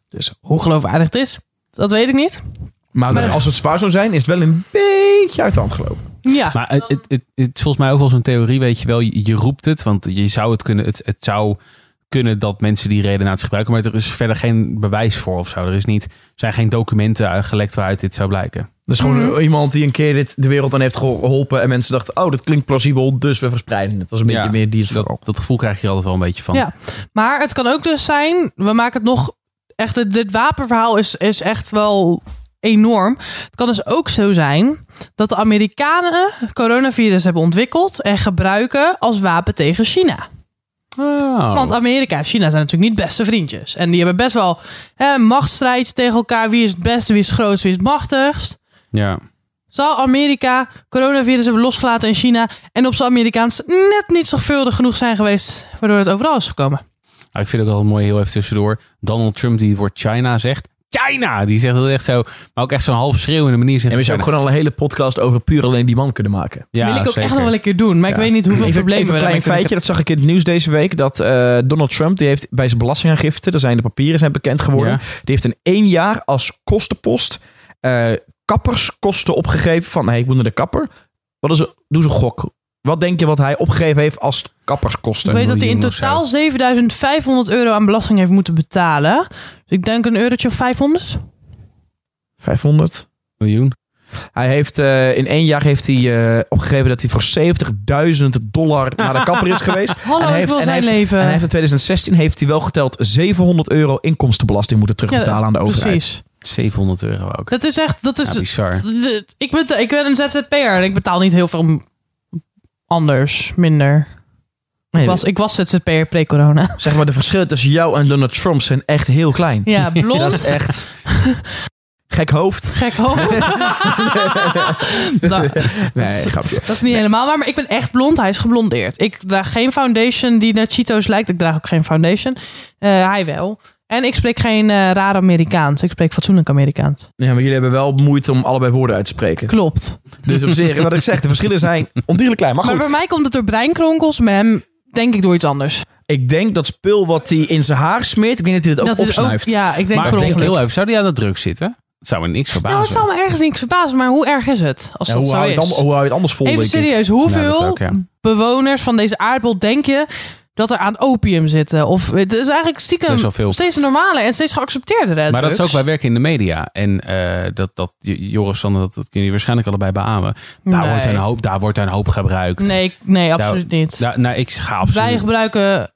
Speaker 3: Dus hoe geloofwaardig het is, dat weet ik niet.
Speaker 2: maar als het zwaar zou zijn, is het wel een beetje uit de hand gelopen.
Speaker 3: Ja,
Speaker 1: Maar het, het, het, het is volgens mij ook wel zo'n theorie, weet je wel. Je, je roept het, want je zou het kunnen. Het, het zou kunnen dat mensen die redenatie gebruiken, maar er is verder geen bewijs voor of zo. Er is niet, zijn geen documenten gelekt waaruit dit zou blijken.
Speaker 2: Dat is gewoon
Speaker 3: Mhm.
Speaker 2: iemand die een keer dit de wereld aan heeft geholpen. En mensen dachten, oh, dat klinkt plausibel, dus we verspreiden het. Dat is een beetje
Speaker 1: Ja,
Speaker 2: meer die is
Speaker 1: Dat, dat gevoel krijg je altijd wel een beetje van.
Speaker 3: Ja. maar het kan ook dus zijn, we maken het nog echt, dit, dit wapenverhaal is, is echt wel enorm. Het kan dus ook zo zijn dat de Amerikanen coronavirus hebben ontwikkeld en gebruiken als wapen tegen China.
Speaker 1: Oh.
Speaker 3: Want Amerika en China zijn natuurlijk niet beste vriendjes. En die hebben best wel hè, een machtsstrijdje tegen elkaar. Wie is het beste, wie is het grootste, wie is het machtigst.
Speaker 1: ja.
Speaker 3: Zal Amerika coronavirus hebben losgelaten in China... en op zijn Amerikaans net niet zorgvuldig genoeg zijn geweest... waardoor het overal is gekomen?
Speaker 1: Nou, ik vind het ook wel mooi, heel even tussendoor. Donald Trump die het woord China zegt. China! Die zegt het echt zo, maar ook echt zo'n half schreeuwende manier. Zegt
Speaker 2: En we zouden ook gewoon al een hele podcast over puur alleen die man kunnen maken.
Speaker 1: ja,
Speaker 3: wil ik ook
Speaker 1: zeker.
Speaker 3: echt nog wel een keer doen. Maar ik weet niet hoeveel
Speaker 2: Even,
Speaker 3: problemen
Speaker 2: even een klein feitje, dat zag ik in het nieuws deze week. Dat eh, Donald Trump, die heeft bij zijn belastingaangifte, daar zijn de papieren zijn bekend geworden.
Speaker 1: Ja.
Speaker 2: Die heeft in één jaar als kostenpost eh, kapperskosten opgegeven. Van, hey, ik moet naar de kapper. Wat is doe een gok. Wat denk je wat hij opgegeven heeft als kapperskosten?
Speaker 3: Ik weet dat hij in totaal 7500 euro aan belasting heeft moeten betalen. Dus ik denk een eurotje of 500.
Speaker 2: 500.
Speaker 1: Miljoen.
Speaker 2: Hij heeft eh, in één jaar heeft hij eh, opgegeven dat hij voor 70.000 dollar naar de kapper is geweest.
Speaker 3: Hallo,
Speaker 2: En hij heeft-
Speaker 3: wil
Speaker 2: en hij
Speaker 3: zijn
Speaker 2: heeft-
Speaker 3: leven.
Speaker 2: En hij heeft in 2016 heeft hij wel geteld 700 euro inkomstenbelasting moeten terugbetalen aan de overheid.
Speaker 3: Precies.
Speaker 1: 700 euro ook.
Speaker 3: Dat is echt, dat is...
Speaker 1: Ja, bizar.
Speaker 3: ik, ben, ik ben een ZZP'er en ik betaal niet heel veel anders, minder.
Speaker 2: Nee,
Speaker 3: Ik was, ik was ZZP'er pre-corona.
Speaker 2: Zeg maar, de verschillen tussen jou en Donald Trump zijn echt heel klein.
Speaker 3: Ja, blond,
Speaker 2: Dat is echt... Gek hoofd.
Speaker 3: gek hoofd. Nou,
Speaker 2: Nee, grapje.
Speaker 3: dat is niet helemaal waar, maar ik ben echt blond. Hij is geblondeerd. Ik draag geen foundation die naar Cheetos lijkt. Ik draag ook geen foundation. Eh, hij wel. En ik spreek geen eh raar Amerikaans. Ik spreek fatsoenlijk Amerikaans.
Speaker 2: Ja, maar jullie hebben wel moeite om allebei woorden uit te spreken.
Speaker 3: Klopt.
Speaker 2: Dus op zich, wat ik zeg, de verschillen zijn ondierlijk klein. Maar
Speaker 3: Maar
Speaker 2: goed,
Speaker 3: bij mij komt het door breinkronkels. Bij hem denk ik door iets anders.
Speaker 2: ik denk dat spul wat hij in zijn haar smeert, ik denk dat hij dat ook
Speaker 3: hij het
Speaker 2: opsnuift.
Speaker 3: ja, ik denk
Speaker 1: Maar ik denk heel even, zou die aan de druk zitten? Het zou me niks verbazen.
Speaker 3: Nou, het zal me ergens niks verbazen, maar hoe erg is het als
Speaker 2: Ja,
Speaker 3: dat
Speaker 2: hoe,
Speaker 3: zo
Speaker 2: hou je
Speaker 3: is?
Speaker 2: het allemaal- hoe hou je het anders vol,
Speaker 3: Even serieus, hoeveel
Speaker 1: dat ook, ja.
Speaker 3: bewoners van deze aardbol denk je dat er aan opium zitten? Of het is eigenlijk stiekem
Speaker 1: veel.
Speaker 3: steeds normale en steeds geaccepteerde
Speaker 1: Maar dat is ook, wij werken in de media. En eh, dat, dat, Joris, Sander, dat, dat kunnen jullie waarschijnlijk allebei beamen. Daar,
Speaker 3: Nee.
Speaker 1: wordt een hoop, daar wordt een hoop gebruikt.
Speaker 3: Nee, nee, absoluut niet.
Speaker 1: Daar, nou, ik ga absoluut...
Speaker 3: Wij gebruiken...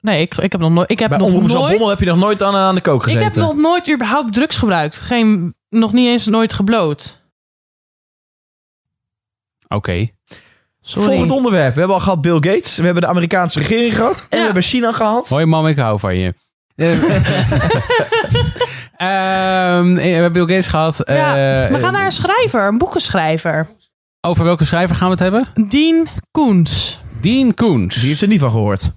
Speaker 3: Nee, ik, ik heb nog nooit... Ik heb
Speaker 2: Bij
Speaker 3: nog nooit...
Speaker 2: Zaltbommel heb je nog nooit aan, aan de kook
Speaker 3: ik
Speaker 2: gezeten.
Speaker 3: heb nog nooit überhaupt drugs gebruikt. Geen, nog niet eens nooit gebloot.
Speaker 1: Oké.
Speaker 3: Sorry.
Speaker 2: Volgend onderwerp. We hebben al gehad Bill Gates. We hebben de Amerikaanse regering gehad. En
Speaker 3: Ja.
Speaker 2: we hebben China gehad.
Speaker 1: Hoi mam, ik hou van je. Ehm, we hebben Bill Gates gehad.
Speaker 3: Ja,
Speaker 1: Eh,
Speaker 3: we gaan naar een schrijver, een boekenschrijver.
Speaker 1: Over welke schrijver gaan we het hebben?
Speaker 3: Dean Koens.
Speaker 1: Dean Koens.
Speaker 2: Die heeft er niet van gehoord.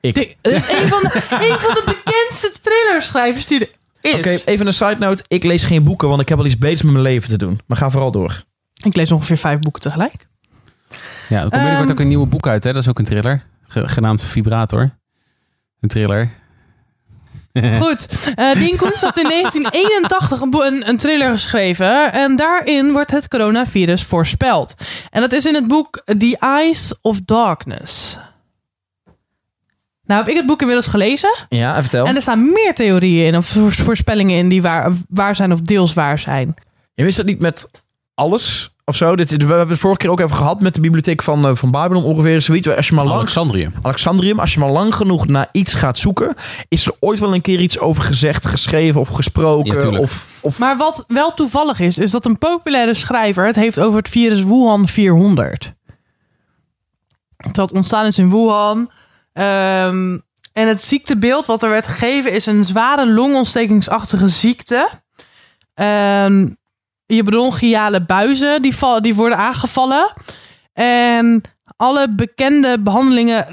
Speaker 3: Dat is een van, de, een van de bekendste thrillerschrijvers die er is.
Speaker 2: Oké, even een side note. Ik lees geen boeken, want ik heb al iets beters met mijn leven te doen. Maar ga vooral door.
Speaker 3: Ik lees ongeveer vijf boeken tegelijk.
Speaker 1: Ja, er komt binnenkort
Speaker 3: Ehm,
Speaker 1: ook een nieuwe boek uit. Hè? Dat is ook een thriller. Ge- genaamd Vibrator. Een thriller.
Speaker 3: Goed, eh Dean Koens had in 1981 een, een, een thriller geschreven. En daarin wordt het coronavirus voorspeld. En dat is in het boek The Eyes of Darkness. Nou heb ik het boek inmiddels gelezen.
Speaker 2: Ja, vertel.
Speaker 3: En er staan meer theorieën in, of voor- voorspellingen in die waar, waar zijn of deels waar zijn.
Speaker 2: Je wist dat niet met alles of zo. Dit, we hebben het vorige keer ook even gehad met de bibliotheek van, eh, van Babylon ongeveer. Zoiets. Als je maar lang,
Speaker 1: Alexandrië.
Speaker 2: Alexandrium, als je maar lang genoeg naar iets gaat zoeken, is er ooit wel een keer iets over gezegd, geschreven of gesproken. of, of
Speaker 3: Maar wat wel toevallig is, is dat een populaire schrijver het heeft over het virus Wuhan 400. Dat ontstaan is in Wuhan. Ehm, en het ziektebeeld wat er werd gegeven is een zware longontstekingsachtige ziekte. Ehm, je bronchiale buizen die, die worden aangevallen. En alle bekende behandelingen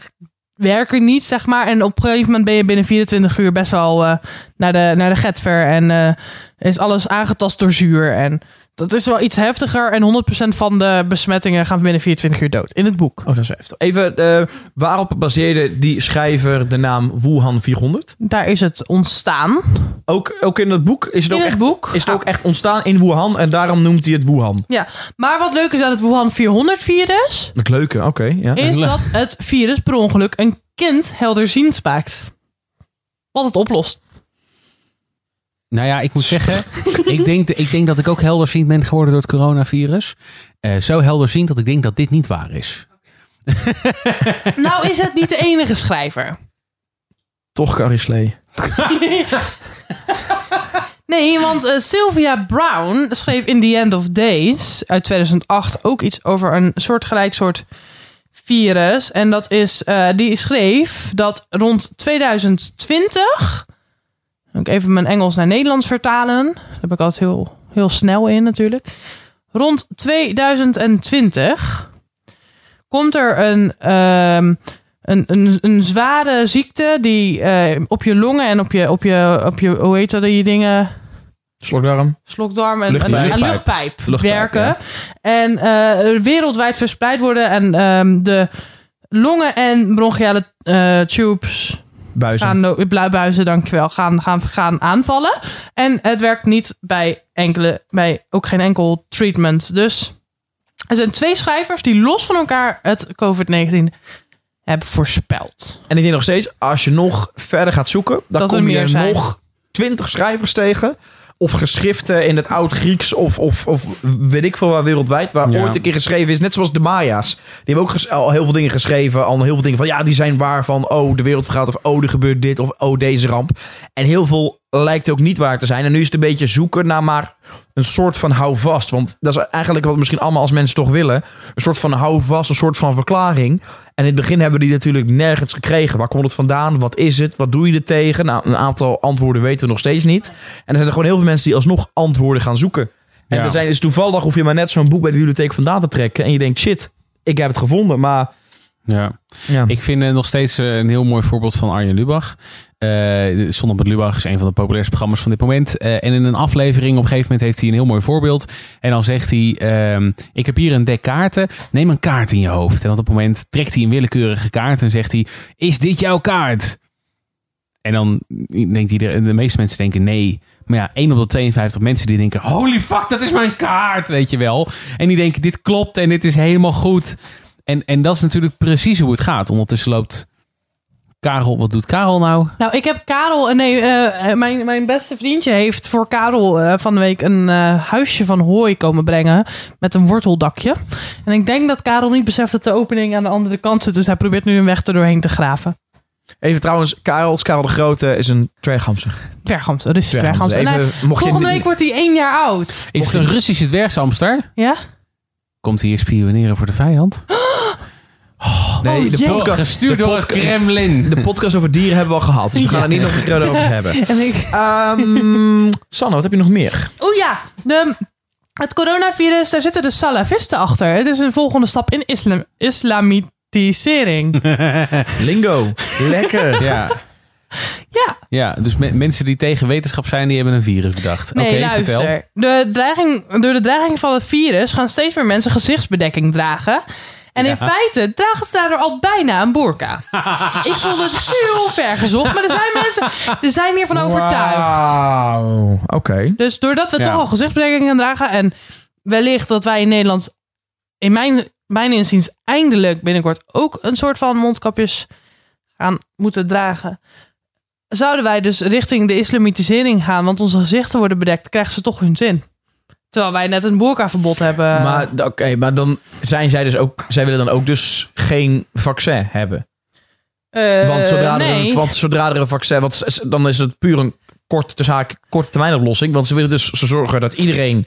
Speaker 3: werken niet, zeg maar. En op een gegeven moment ben je binnen 24 uur best wel eh, naar, de, naar de getver. En eh, is alles aangetast door zuur. En dat is wel iets heftiger. En 100% van de besmettingen gaan binnen 24 uur dood. In het boek.
Speaker 2: Oh, dat is heftig. Even, eh, waarop baseerde die schrijver de naam Wuhan 400?
Speaker 3: Daar is het ontstaan.
Speaker 2: Ook, ook in het boek? Is het,
Speaker 3: In
Speaker 2: ook,
Speaker 3: het
Speaker 2: echt,
Speaker 3: boek.
Speaker 2: is het ook echt ontstaan in Wuhan en daarom noemt hij het Wuhan?
Speaker 3: Ja, maar wat leuk is aan het Wuhan 400 virus...
Speaker 2: Het leuke, oké. ja.
Speaker 3: is dat het virus per ongeluk een kind helderziend maakt. Wat het oplost.
Speaker 1: Nou ja, ik moet zeggen, ik denk, ik denk dat ik ook helderziend ben geworden door het coronavirus. Eh, zo helderziend dat ik denk dat dit niet waar is.
Speaker 3: Nou is het niet de enige schrijver.
Speaker 2: Toch Carrie Slee.
Speaker 3: Nee, want eh, Sylvia Brown schreef in The End of Days uit 2008 ook iets over een soortgelijk soort virus. En dat is, eh, die schreef dat rond 2020, moet ik even mijn Engels naar Nederlands vertalen. Daar heb ik altijd heel, heel snel in natuurlijk. Rond 2020 komt er een, ehm, een, een, een zware ziekte die eh, op je longen en op je, op je, op je hoe heet dat, die dingen,
Speaker 2: Slokdarm.
Speaker 3: slokdarm en
Speaker 2: Luchtpijp.
Speaker 3: en- en
Speaker 1: Luchtpijp.
Speaker 3: werken.
Speaker 2: ja.
Speaker 3: En eh, wereldwijd verspreid worden en ehm, de longen en bronchiale eh, tubes
Speaker 2: Buizen.
Speaker 3: gaan, buizen, dankjewel, gaan, gaan, gaan aanvallen. En het werkt niet bij enkele, bij ook geen enkel treatment. Dus er zijn twee schrijvers die los van elkaar het COVID-19 hebben voorspeld.
Speaker 2: En ik denk nog steeds, als je nog verder gaat zoeken, dan
Speaker 3: Dat er
Speaker 2: kom je
Speaker 3: meer
Speaker 2: nog twintig schrijvers tegen. Of geschriften in het oud-Grieks of, of, of weet ik veel waar wereldwijd. Waar
Speaker 1: Ja.
Speaker 2: ooit een keer geschreven is. Net zoals de Maya's. Die hebben ook al heel veel dingen geschreven. Al heel veel dingen van ja, die zijn waar van. Oh, de wereld vergaat. Of oh, er gebeurt dit. Of oh, deze ramp. En heel veel lijkt ook niet waar te zijn. En nu is het een beetje zoeken naar maar een soort van houvast. Want dat is eigenlijk wat we misschien allemaal als mensen toch willen. Een soort van houvast, een soort van verklaring. En in het begin hebben we die natuurlijk nergens gekregen. Waar komt het vandaan? Wat is het? Wat doe je er tegen? Nou, een aantal antwoorden weten we nog steeds niet. En er zijn er gewoon heel veel mensen die alsnog antwoorden gaan zoeken. En
Speaker 1: Ja.
Speaker 2: er zijn dus toevallig, hoef je maar net zo'n boek bij de bibliotheek vandaan te trekken. En je denkt, shit, ik heb het gevonden. Maar
Speaker 1: Ja.
Speaker 2: ja,
Speaker 1: Ik vind eh, nog steeds eh, een heel mooi voorbeeld van Arjen Lubach. Eh Zondag met Lubach is een van de populairste programma's van dit moment. En in een aflevering op een gegeven moment heeft hij een heel mooi voorbeeld. En dan zegt hij, ehm, ik heb hier een dek kaarten. Neem een kaart in je hoofd. En op dat moment trekt hij een willekeurige kaart en zegt hij, is dit jouw kaart? En dan denkt iedereen, de meeste mensen denken nee. Maar ja, 1 op de 52 mensen die denken, holy fuck, dat is mijn kaart, weet je wel. En die denken, dit klopt en dit is helemaal goed. En, en dat is natuurlijk precies hoe het gaat. Ondertussen loopt Karel, wat doet Karel nou?
Speaker 3: Nou, ik heb Karel, eh, nee, eh, mijn, mijn beste vriendje heeft voor Karel eh, van de week een eh, huisje van hooi komen brengen met een worteldakje. En ik denk dat Karel niet beseft dat de opening aan de andere kant zit, dus hij probeert nu een weg er doorheen te graven.
Speaker 2: even trouwens, Karel, Karel de Grote is een dwerghamster.
Speaker 3: Dwerghamster, dus dwerghamster.
Speaker 2: Je
Speaker 3: volgende week wordt hij één jaar oud.
Speaker 1: Is het een Russische dwergsamster?
Speaker 3: Ja?
Speaker 1: Komt hij hier spioneren voor de vijand?
Speaker 2: Nee,
Speaker 3: Oh,
Speaker 2: de
Speaker 3: jee.
Speaker 2: podcast,
Speaker 1: Gestuurd
Speaker 2: de
Speaker 1: door het Kremlin.
Speaker 2: De podcast over dieren hebben we al gehad, dus we gaan het niet nog een keer over hebben.
Speaker 3: En ik,
Speaker 2: Ehm Sanne, wat heb je nog meer?
Speaker 3: oh ja, de, het coronavirus, daar zitten de salafisten achter. Het is een volgende stap in islam, islamitisering.
Speaker 2: Lingo. Lekker.
Speaker 1: Ja.
Speaker 3: ja,
Speaker 1: ja, dus me- mensen die tegen wetenschap zijn, die hebben een virus bedacht.
Speaker 3: Nee,
Speaker 1: Oké,
Speaker 3: luister.
Speaker 1: vertel.
Speaker 3: De dreiging, door de dreiging van het virus gaan steeds meer mensen gezichtsbedekking dragen. En in feite dragen ze daardoor al bijna een burka. Ik vond het heel ver gezocht, maar er zijn mensen die zijn hiervan overtuigd.
Speaker 2: Oké.
Speaker 3: Dus doordat we
Speaker 1: Ja.
Speaker 3: toch al gezichtsbedekking gaan dragen en wellicht dat wij in Nederland in mijn, mijn inziens eindelijk binnenkort ook een soort van mondkapjes gaan moeten dragen. Zouden wij dus richting de islamitisering gaan, want onze gezichten worden bedekt, krijgen ze toch hun zin. Terwijl wij net een boerkaverbod hebben.
Speaker 2: Maar, oké, maar dan zijn zij dus ook... Zij willen dan ook dus geen vaccin hebben.
Speaker 3: Eh,
Speaker 2: Want zodra, er, een, want zodra er een vaccin... Want dan is het puur een korte, tussen haak- korte termijn oplossing. Want ze willen dus zo zorgen dat iedereen...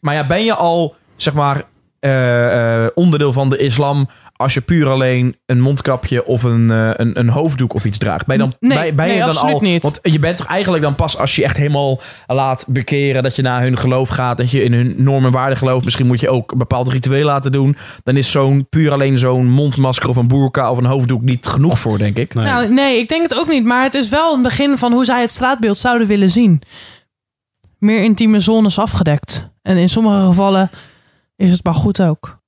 Speaker 2: Maar ja, ben je al, zeg maar, eh, eh, onderdeel van de islam... als je puur alleen een mondkapje of een, eh, een, een hoofddoek of iets draagt? Ben je dan,
Speaker 3: Nee,
Speaker 2: ben, ben je dan
Speaker 3: absoluut
Speaker 2: al...
Speaker 3: niet.
Speaker 2: Want je bent toch eigenlijk dan pas als je echt helemaal laat bekeren... dat je naar hun geloof gaat, dat je in hun normen en waarden gelooft. Misschien moet je ook een bepaald ritueel laten doen. Dan is zo'n puur alleen zo'n mondmasker of een boerka of een hoofddoek niet genoeg voor, denk ik.
Speaker 1: Nee.
Speaker 3: Nou, nee, ik denk het ook niet. Maar het is wel een begin van hoe zij het straatbeeld zouden willen zien. Meer intieme zones afgedekt. En in sommige gevallen is het maar goed ook.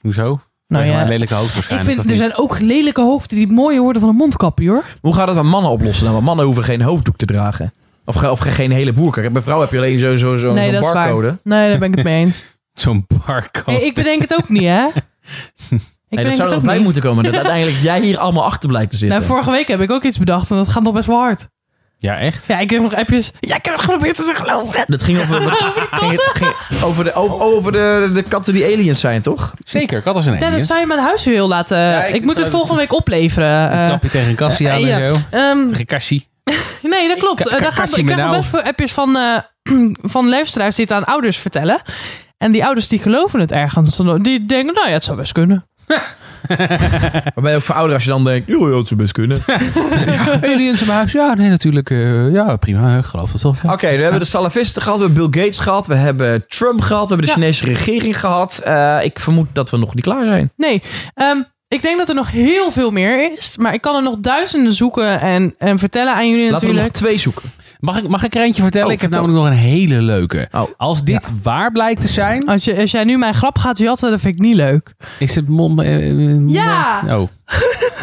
Speaker 1: Hoezo?
Speaker 3: Nou
Speaker 1: Nou,
Speaker 3: ja,
Speaker 1: een lelijke hoofd
Speaker 3: ik
Speaker 1: waarschijnlijk.
Speaker 3: vind,
Speaker 1: of
Speaker 3: er
Speaker 1: niet?
Speaker 3: zijn ook lelijke hoofden die mooier worden van een mondkapje, hoor.
Speaker 2: Hoe gaat het met mannen oplossen dan? Want mannen hoeven geen hoofddoek te dragen. Of, of geen hele boerka. Bij vrouw heb je alleen zo, zo, zo,
Speaker 3: nee,
Speaker 2: zo'n
Speaker 3: dat is
Speaker 2: barcode.
Speaker 3: waar. Nee, daar ben ik het mee eens.
Speaker 1: Zo'n barcode.
Speaker 3: Nee, ik bedenk het ook niet, hè? Ik
Speaker 2: Nee, dat zou er
Speaker 3: ook
Speaker 2: bij moeten komen. Dat uiteindelijk jij hier allemaal achter blijkt te zitten.
Speaker 3: Nou, vorige week heb ik ook iets bedacht en dat gaat nog best wel hard.
Speaker 1: Ja, echt?
Speaker 3: Ja, ik heb nog appjes. Ja, ik heb geprobeerd te zeggen, geloof het.
Speaker 2: Dat ging over, ging, het- ging over, de, over, over de, de katten die aliens zijn, toch?
Speaker 1: Zeker, kat als een
Speaker 3: Dennis,
Speaker 1: alien.
Speaker 3: zou je mijn huiswiel laten...
Speaker 1: Ja,
Speaker 3: ik,
Speaker 1: ik-
Speaker 3: moet het volgende week opleveren.
Speaker 1: Een
Speaker 3: eh.
Speaker 1: trapje tegen een kassie aan
Speaker 3: ja.
Speaker 1: en zo.
Speaker 3: Ehm,
Speaker 1: Tegen kassie.
Speaker 3: nee, dat klopt. Eh, daar gaat, ik krijg nog
Speaker 1: nou.
Speaker 3: best veel appjes van, eh van luisteraars die het aan ouders vertellen. En die ouders die geloven het ergens. Die denken, nou ja, het zou best kunnen.
Speaker 2: Maar ben je ook voor ouder als je dan denkt... joh, joh, het zou best kunnen.
Speaker 1: Aliens in mijn huis? Ja, nee, natuurlijk. eh, ja, prima. Ik geloof het toch.
Speaker 2: Oké, we hebben de salafisten gehad, we hebben Bill Gates gehad, we hebben Trump gehad, we hebben de
Speaker 3: Ja.
Speaker 2: Chinese regering gehad. Eh, ik vermoed dat we nog niet klaar zijn.
Speaker 3: Nee, ehm, ik denk dat er nog heel veel meer is. Maar ik kan er nog duizenden zoeken en, en vertellen aan jullie
Speaker 2: Laten we er nog
Speaker 3: natuurlijk.
Speaker 2: twee zoeken.
Speaker 1: Mag ik, mag ik er eentje vertellen?
Speaker 2: Oh,
Speaker 1: ik heb
Speaker 2: vertel.
Speaker 1: namelijk nog een hele leuke.
Speaker 2: Oh,
Speaker 1: Als dit waar blijkt te zijn,
Speaker 3: Als, je, als jij nu mijn grap gaat jatten, dat vind ik niet leuk.
Speaker 1: is het mond... eh, eh,
Speaker 3: Ja!
Speaker 1: Oh.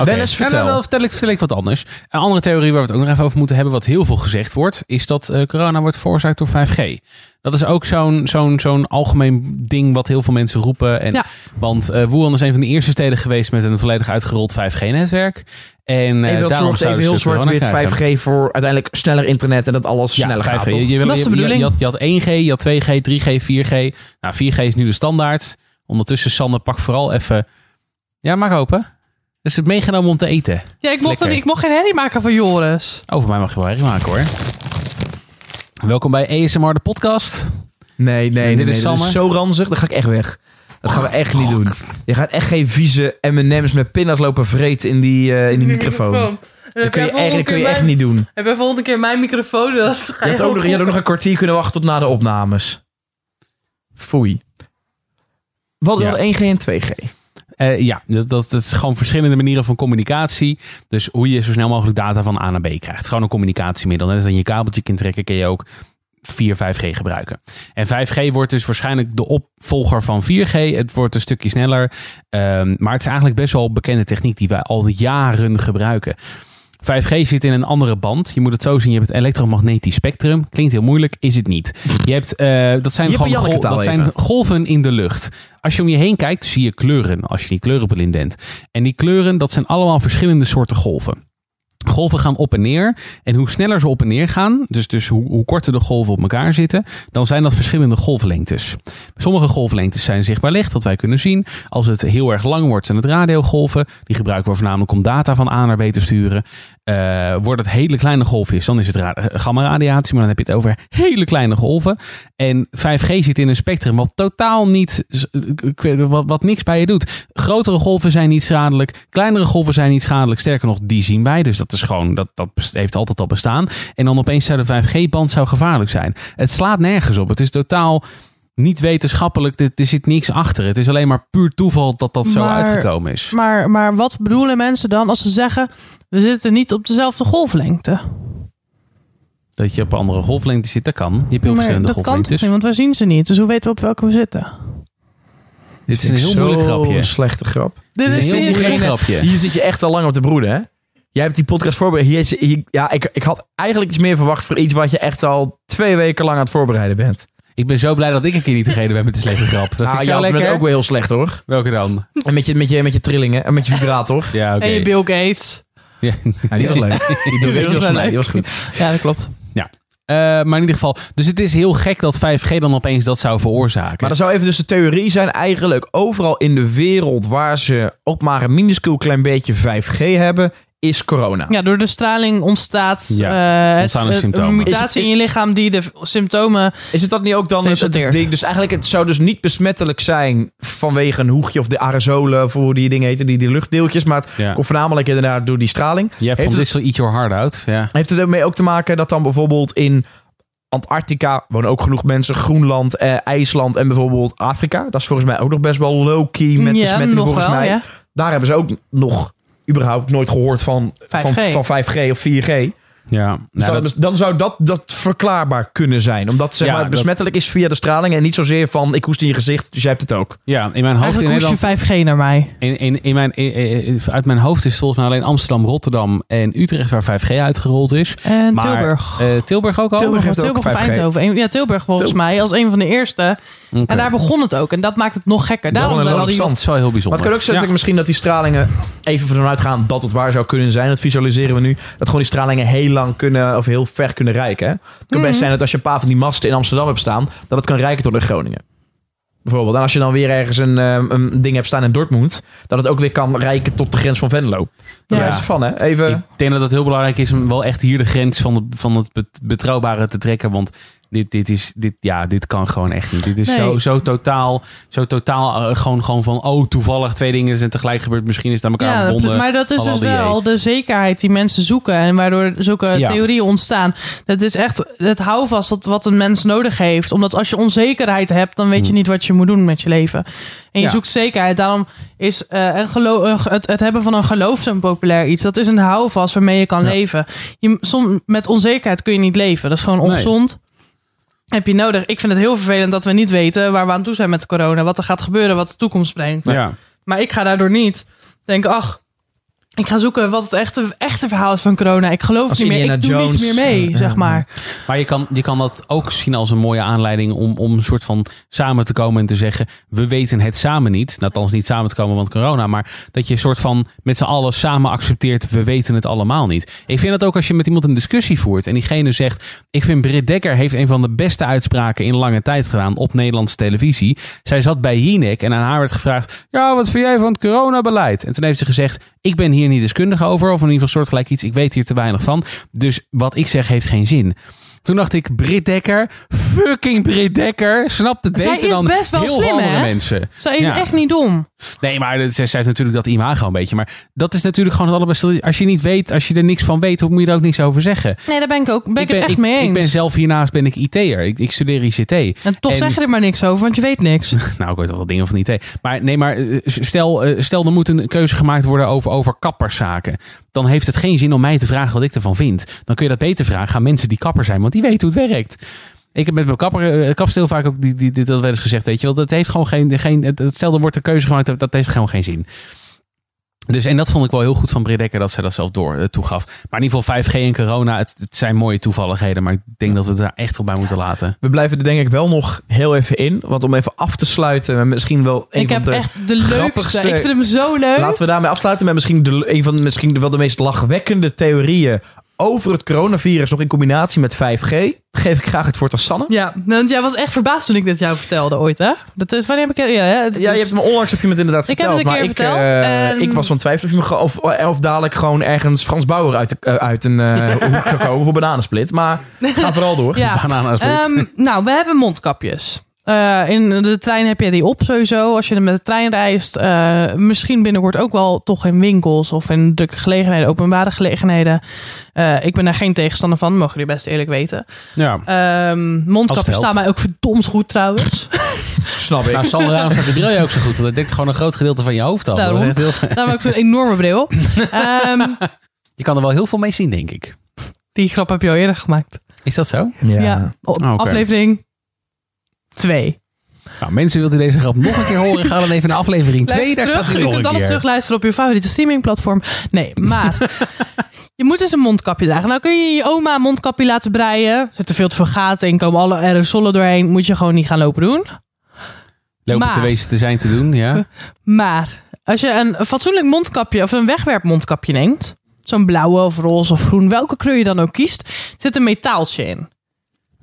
Speaker 2: Dennis,
Speaker 1: Nou,
Speaker 2: vertel.
Speaker 1: Dan, dan vertel, ik, vertel ik wat anders. Een andere theorie waar we het ook nog even over moeten hebben, wat heel veel gezegd wordt, is dat eh, corona wordt veroorzaakt door 5G. Dat is ook zo'n zo'n zo'n algemeen ding wat heel veel mensen roepen. En,
Speaker 3: Ja.
Speaker 1: Want eh Wuhan is een van de eerste steden geweest met een volledig uitgerold 5G-netwerk. En eh,
Speaker 2: Even dat
Speaker 1: daarom
Speaker 2: zorgt even heel zwart-wit
Speaker 1: krijgen.
Speaker 2: 5G voor uiteindelijk sneller internet en dat alles
Speaker 1: Ja,
Speaker 2: sneller
Speaker 1: 5G.
Speaker 2: gaat.
Speaker 1: Je,
Speaker 3: Dat is de bedoeling.
Speaker 1: je had, je had 1G, je had 2G, 3G, 4G. Nou, 4G is nu de standaard. Ondertussen, Sander, pak vooral even... Ja, maak open. Dus het meegenomen om te eten.
Speaker 3: Ja, ik mocht, ik mocht geen herrie maken van Joris.
Speaker 1: Over mij mag je wel herrie maken hoor. Welkom bij ASMR, de podcast.
Speaker 2: Nee, nee, nee.
Speaker 1: dit
Speaker 2: nee,
Speaker 1: is
Speaker 2: dat is zo ranzig. Dan ga ik echt weg. Dat gaan we echt niet doen. Je gaat echt geen vieze M&M's met pinda's lopen vreten in die, eh, in die microfoon. Dat kun je, echt, dat kun je echt niet doen.
Speaker 3: Heb je volgende keer mijn microfoon? Dan ga
Speaker 2: Je
Speaker 3: je
Speaker 2: had ook nog, je had ook nog een kwartier kunnen wachten tot na de opnames. Foei. Hadden
Speaker 1: Ja.
Speaker 2: wel 1G en 2G.
Speaker 1: Eh, ja, dat, dat, dat is gewoon verschillende manieren van communicatie. Dus hoe je zo snel mogelijk data van A naar B krijgt. Het is gewoon een communicatiemiddel. Net als dat je een kabeltje kunt trekken, kun je ook 4, 5G gebruiken. En 5G wordt dus waarschijnlijk de opvolger van 4G. Het wordt een stukje sneller. Ehm, maar het is eigenlijk best wel bekende techniek die wij al jaren gebruiken. 5G zit in een andere band. Je moet het zo zien. Je hebt het elektromagnetisch spectrum. Klinkt heel moeilijk, is het niet. Je hebt, eh, dat zijn gewoon gol- dat zijn golven in de lucht. Als je om je heen kijkt, zie je kleuren. Als je niet kleurenblind bent. En die kleuren, dat zijn allemaal verschillende soorten golven. Golven gaan op en neer. En hoe sneller ze op en neer gaan, dus, dus hoe, hoe korter de golven op elkaar zitten, dan zijn dat verschillende golflengtes. Sommige golflengtes zijn zichtbaar licht, wat wij kunnen zien. Als het heel erg lang wordt, zijn het radiogolven. Die gebruiken we voornamelijk om data van A naar B te sturen. Eh, wordt het hele kleine golfjes, dan is het ra- gamma-radiatie, maar dan heb je het over hele kleine golven. En 5G zit in een spectrum wat totaal niet, weet- wat, wat niks bij je doet. Grotere golven zijn niet schadelijk, kleinere golven zijn niet schadelijk. Sterker nog, die zien wij, dus dat is gewoon, dat, dat heeft altijd al bestaan. En dan opeens zou de 5G-band zou gevaarlijk zijn. Het slaat nergens op. Het is totaal niet wetenschappelijk, er, er zit niks achter. Het is alleen maar puur toeval dat dat zo
Speaker 3: Maar-
Speaker 1: uitgekomen is.
Speaker 3: Maar, maar wat bedoelen mensen dan als ze zeggen... we zitten niet op dezelfde golflengte?
Speaker 1: Dat je op andere golflengtes zit, dat kan. Je hebt heel
Speaker 3: Maar
Speaker 1: verschillende
Speaker 3: dat kan niet, want wij zien ze niet. Dus hoe weten we op welke we zitten?
Speaker 1: Dit is een heel moeilijk grapje.
Speaker 2: Een slechte grap.
Speaker 3: Dit
Speaker 1: is
Speaker 3: is
Speaker 1: een heel moeilijk grapje.
Speaker 2: Hier zit je echt al lang op te broeden, hè? Jij hebt die podcast voorbereid. Hier, is- hier- ja, ik, ik had eigenlijk iets meer verwacht voor iets wat je echt al twee weken lang aan het voorbereiden bent.
Speaker 1: Ik ben zo blij dat ik een keer niet degene ben met de slechte grap. Dat
Speaker 2: Nou,
Speaker 1: vind ik
Speaker 2: je
Speaker 1: zo lekker.
Speaker 2: ook wel heel slecht, hoor.
Speaker 1: Welke dan?
Speaker 2: En met je, met je, met je trillingen en met je vibrator.
Speaker 1: Ja, oké.
Speaker 3: En je Bill Gates.
Speaker 1: Ja.
Speaker 2: Ja, die was leuk. Die,
Speaker 3: was wel leuk.
Speaker 2: die was goed.
Speaker 3: Ja, dat klopt.
Speaker 1: Eh, maar in ieder geval, dus het is heel gek dat 5G dan opeens dat zou veroorzaken.
Speaker 2: Maar er zou even dus de theorie zijn, eigenlijk overal in de wereld waar ze ook maar een minuscuul klein beetje 5G hebben, is corona.
Speaker 3: Ja, door de straling ontstaat
Speaker 1: Ja,
Speaker 3: eh, het-
Speaker 1: ontstaan
Speaker 3: het-
Speaker 1: symptomen.
Speaker 3: een mutatie
Speaker 2: het-
Speaker 3: in je lichaam die de symptomen...
Speaker 2: Is het dat niet ook dan het, ding? Dus eigenlijk, het zou dus niet besmettelijk zijn vanwege een hoegje of de aerosolen, of hoe die dingen heten, die, die luchtdeeltjes. Maar het
Speaker 1: Ja.
Speaker 2: komt voornamelijk inderdaad door die straling.
Speaker 1: Je hebt
Speaker 2: Heeft
Speaker 1: van Eat Your Heart Out. Ja.
Speaker 2: Heeft het ermee ook te maken dat dan bijvoorbeeld in Antarctica wonen ook genoeg mensen, Groenland, eh, IJsland en bijvoorbeeld Afrika. Dat is volgens mij ook nog best wel low-key met
Speaker 3: ja,
Speaker 2: besmettingen
Speaker 3: nog
Speaker 2: volgens
Speaker 3: wel,
Speaker 2: mij.
Speaker 3: ja.
Speaker 2: Daar hebben ze ook nog überhaupt nooit gehoord van
Speaker 3: 5G.
Speaker 2: Van, van 5G of 4G.
Speaker 1: Ja.
Speaker 2: Dus
Speaker 1: Nou,
Speaker 2: dan,
Speaker 1: dat-
Speaker 2: dan zou dat, dat verklaarbaar kunnen zijn. Omdat zeg
Speaker 1: Ja,
Speaker 2: maar, het
Speaker 1: dat-
Speaker 2: besmettelijk is via de straling en niet zozeer van ik hoest in je gezicht, dus jij hebt het ook.
Speaker 1: ja, in mijn hoofd in
Speaker 3: Eigenlijk
Speaker 1: Nederland...
Speaker 3: je 5G naar mij.
Speaker 1: In, in, in mijn, in- in- uit mijn hoofd is het volgens mij alleen Amsterdam, Rotterdam en Utrecht waar 5G uitgerold is.
Speaker 3: En
Speaker 1: Maar,
Speaker 3: Tilburg.
Speaker 1: eh, Tilburg ook al?
Speaker 2: Tilburg heeft ook
Speaker 3: Tilburg of
Speaker 2: 5G.
Speaker 3: Eindhoven. Een- Ja, Tilburg volgens
Speaker 2: Til-
Speaker 3: mij als een van de eerste. En daar begon het ook. En dat maakt het nog gekker. Daarom zijn
Speaker 2: is
Speaker 3: al die...
Speaker 1: Dat is wel heel
Speaker 2: Maar
Speaker 1: bijzonder.
Speaker 2: het kan ook zijn dat ik misschien dat die stralingen, even vanuit gaan dat het waar zou kunnen zijn, dat visualiseren we nu, dat gewoon die stralingen heel lang kunnen, of heel ver kunnen reiken. Hè? Het kan best
Speaker 3: Mhm.
Speaker 2: zijn dat als je een paar van die masten in Amsterdam hebt staan, dat het kan reiken tot in Groningen. Bijvoorbeeld. En als je dan weer ergens een, ehm, een ding hebt staan in Dortmund, dat het ook weer kan reiken tot de grens van Venlo. Daar
Speaker 3: Ja.
Speaker 2: is het van, hè? Even...
Speaker 1: Ik denk dat het heel belangrijk is om wel echt hier de grens van, het van het bet- betrouwbare te trekken. Want dit, dit, is, dit, ja, dit kan gewoon echt niet. Dit is
Speaker 3: Nee.
Speaker 1: zo, zo totaal, zo totaal eh, gewoon, gewoon van... Oh, toevallig twee dingen zijn tegelijk gebeurd. Misschien is het aan elkaar
Speaker 3: Ja,
Speaker 1: verbonden.
Speaker 3: maar dat is dus wel de zekerheid die mensen zoeken. En waardoor zulke
Speaker 1: Ja.
Speaker 3: theorieën ontstaan. Dat is echt het houvast dat wat een mens nodig heeft. Omdat als je onzekerheid hebt, dan weet je niet wat je moet doen met je leven. En je
Speaker 1: Ja.
Speaker 3: zoekt zekerheid. Daarom is een een- het, het hebben van een geloof zo'n populair iets. Dat is een houvast waarmee je kan leven. Je, som, met onzekerheid kun je niet leven. Dat is gewoon
Speaker 1: Nee.
Speaker 3: Heb je nodig. Ik vind het heel vervelend dat we niet weten waar we aan toe zijn met corona. Wat er gaat gebeuren, wat de toekomst brengt.
Speaker 1: Ja.
Speaker 3: Maar ik ga daardoor niet denken, ach, ik ga zoeken wat het echte, echte verhaal is van corona. Ik geloof
Speaker 2: Als
Speaker 3: niet meer, ik doe niets meer mee,
Speaker 2: eh,
Speaker 3: zeg
Speaker 2: eh,
Speaker 3: maar.
Speaker 1: Maar je kan, je kan dat ook zien als een mooie aanleiding om, om een soort van samen te komen en te zeggen: we weten het samen niet. Althans, niet samen te komen, want corona. Maar dat je een soort van met z'n allen samen accepteert: we weten het allemaal niet. Ik vind dat ook als je met iemand een discussie voert en diegene zegt: Ik vind Britt Dekker heeft een van de beste uitspraken in lange tijd gedaan op Nederlandse televisie. Zij zat bij Jinek en aan haar werd gevraagd: Ja, wat vind jij van het coronabeleid? En toen heeft ze gezegd: ik ben hier niet deskundig over, of in ieder geval soortgelijk iets. Ik weet hier te weinig van. Dus wat ik zeg heeft geen zin. Toen dacht ik, Britt Dekker, fucking Britt Dekker, snapt het beter
Speaker 3: is
Speaker 1: dan
Speaker 3: best wel
Speaker 1: heel
Speaker 3: slim,
Speaker 1: andere
Speaker 3: hè?
Speaker 1: mensen.
Speaker 3: Zij is
Speaker 1: Ja.
Speaker 3: echt niet dom.
Speaker 1: Nee, maar zij zij heeft natuurlijk dat imago een beetje. Maar dat is natuurlijk gewoon het allerbeste. Als je niet weet, als je er niks van weet, hoe moet je er ook niks over zeggen?
Speaker 3: Nee, daar ben ik ook ben ik, het echt
Speaker 1: ik,
Speaker 3: mee eens.
Speaker 1: Ik ben zelf hiernaast ben ik IT'er. Ik, ik studeer ICT.
Speaker 3: en toch
Speaker 1: en-
Speaker 3: zeg je er maar niks over, want je weet niks.
Speaker 1: Nou, ik weet wel wat dingen van IT. Maar nee, maar eh, stel, eh, stel er moet een keuze gemaakt worden over, over kapperszaken. Dan heeft het geen zin om mij te vragen wat ik ervan vind. Dan kun je dat beter vragen aan mensen die kapper zijn, want die weten hoe het werkt. Ik heb met mijn kapper, eh, kapstil vaak ook die, die, die- dat wel eens gezegd, weet je wel. Dat heeft gewoon geen, geen het- het- stel er wordt een keuze gemaakt, dat heeft gewoon geen zin. Dus en dat vond ik wel heel goed van Britt Dekker dat zij dat zelf door eh, toegaf. Maar in ieder geval 5G en corona, het, het zijn mooie toevalligheden. Maar ik denk dat we het daar echt wel bij moeten laten.
Speaker 2: We blijven er denk ik wel nog heel even in. Want om even af te sluiten met misschien wel een
Speaker 3: ik
Speaker 2: van
Speaker 3: heb
Speaker 2: de...
Speaker 3: echt de leukste.
Speaker 2: grappigste-
Speaker 3: Ik vind hem zo leuk.
Speaker 2: Laten we daarmee afsluiten met misschien de, een van de, misschien wel de meest lachwekkende theorieën over het coronavirus. Nog in combinatie met 5G. Geef ik graag het woord aan Sanne.
Speaker 3: Ja, want jij was echt verbaasd toen ik dit jou vertelde ooit, hè? Dat is, wanneer heb ik... Ja, hè?
Speaker 2: Ja, je
Speaker 3: is-
Speaker 2: hebt me onlangs heb je me het inderdaad
Speaker 3: Ik heb
Speaker 2: verteld.
Speaker 3: het een
Speaker 2: maar
Speaker 3: keer
Speaker 2: ik,
Speaker 3: verteld
Speaker 2: eh,
Speaker 3: en-
Speaker 2: ik was van twijfel of, je me of, of dadelijk gewoon ergens Frans Bauer uit, de, eh, uit een eh, hoek zou komen voor bananensplit. Maar ga vooral door.
Speaker 3: Ja.
Speaker 1: Bananasplit.
Speaker 3: Ehm, nou, we hebben mondkapjes. Eh, in de trein heb je die op sowieso. Als je er met de trein reist. Eh, misschien binnenkort ook wel toch in winkels of in drukke gelegenheden, openbare gelegenheden. Eh, ik ben daar geen tegenstander van, mogen jullie best eerlijk weten.
Speaker 1: ja.
Speaker 3: Ehm
Speaker 1: Als
Speaker 3: mondkapjes staan mij ook verdomd goed trouwens.
Speaker 2: Snap ik.
Speaker 1: Nou, Sander, daarom staat die bril je ook zo goed. Want dat dekt gewoon een groot gedeelte van je hoofd af. Dat is
Speaker 3: Daarom.
Speaker 1: echt heel,
Speaker 3: Daar heb ik zo'n enorme bril. Ehm,
Speaker 1: je kan er wel heel veel mee zien, denk ik.
Speaker 3: die grap heb je al eerder gemaakt.
Speaker 1: Is dat zo?
Speaker 3: Ja.
Speaker 1: Oh, oké.
Speaker 3: Aflevering 2.
Speaker 1: Nou, mensen, wilt u deze grap nog een keer horen? Ga dan even naar aflevering 2. Daar staat hij
Speaker 3: Je kunt alles terugluisteren op je favoriete streamingplatform. Nee, maar je moet dus een mondkapje dragen. Nou kun je je oma een mondkapje laten breien. Er zitten veel te veel gaten in, komen alle aerosolen doorheen. Moet je gewoon niet gaan lopen doen.
Speaker 1: Lopen
Speaker 3: Maar-
Speaker 1: te wezen te zijn te doen, ja.
Speaker 3: Maar als je een fatsoenlijk mondkapje of een wegwerpmondkapje neemt, zo'n blauwe of roze of groen, welke kleur je dan ook kiest, zit een metaaltje in.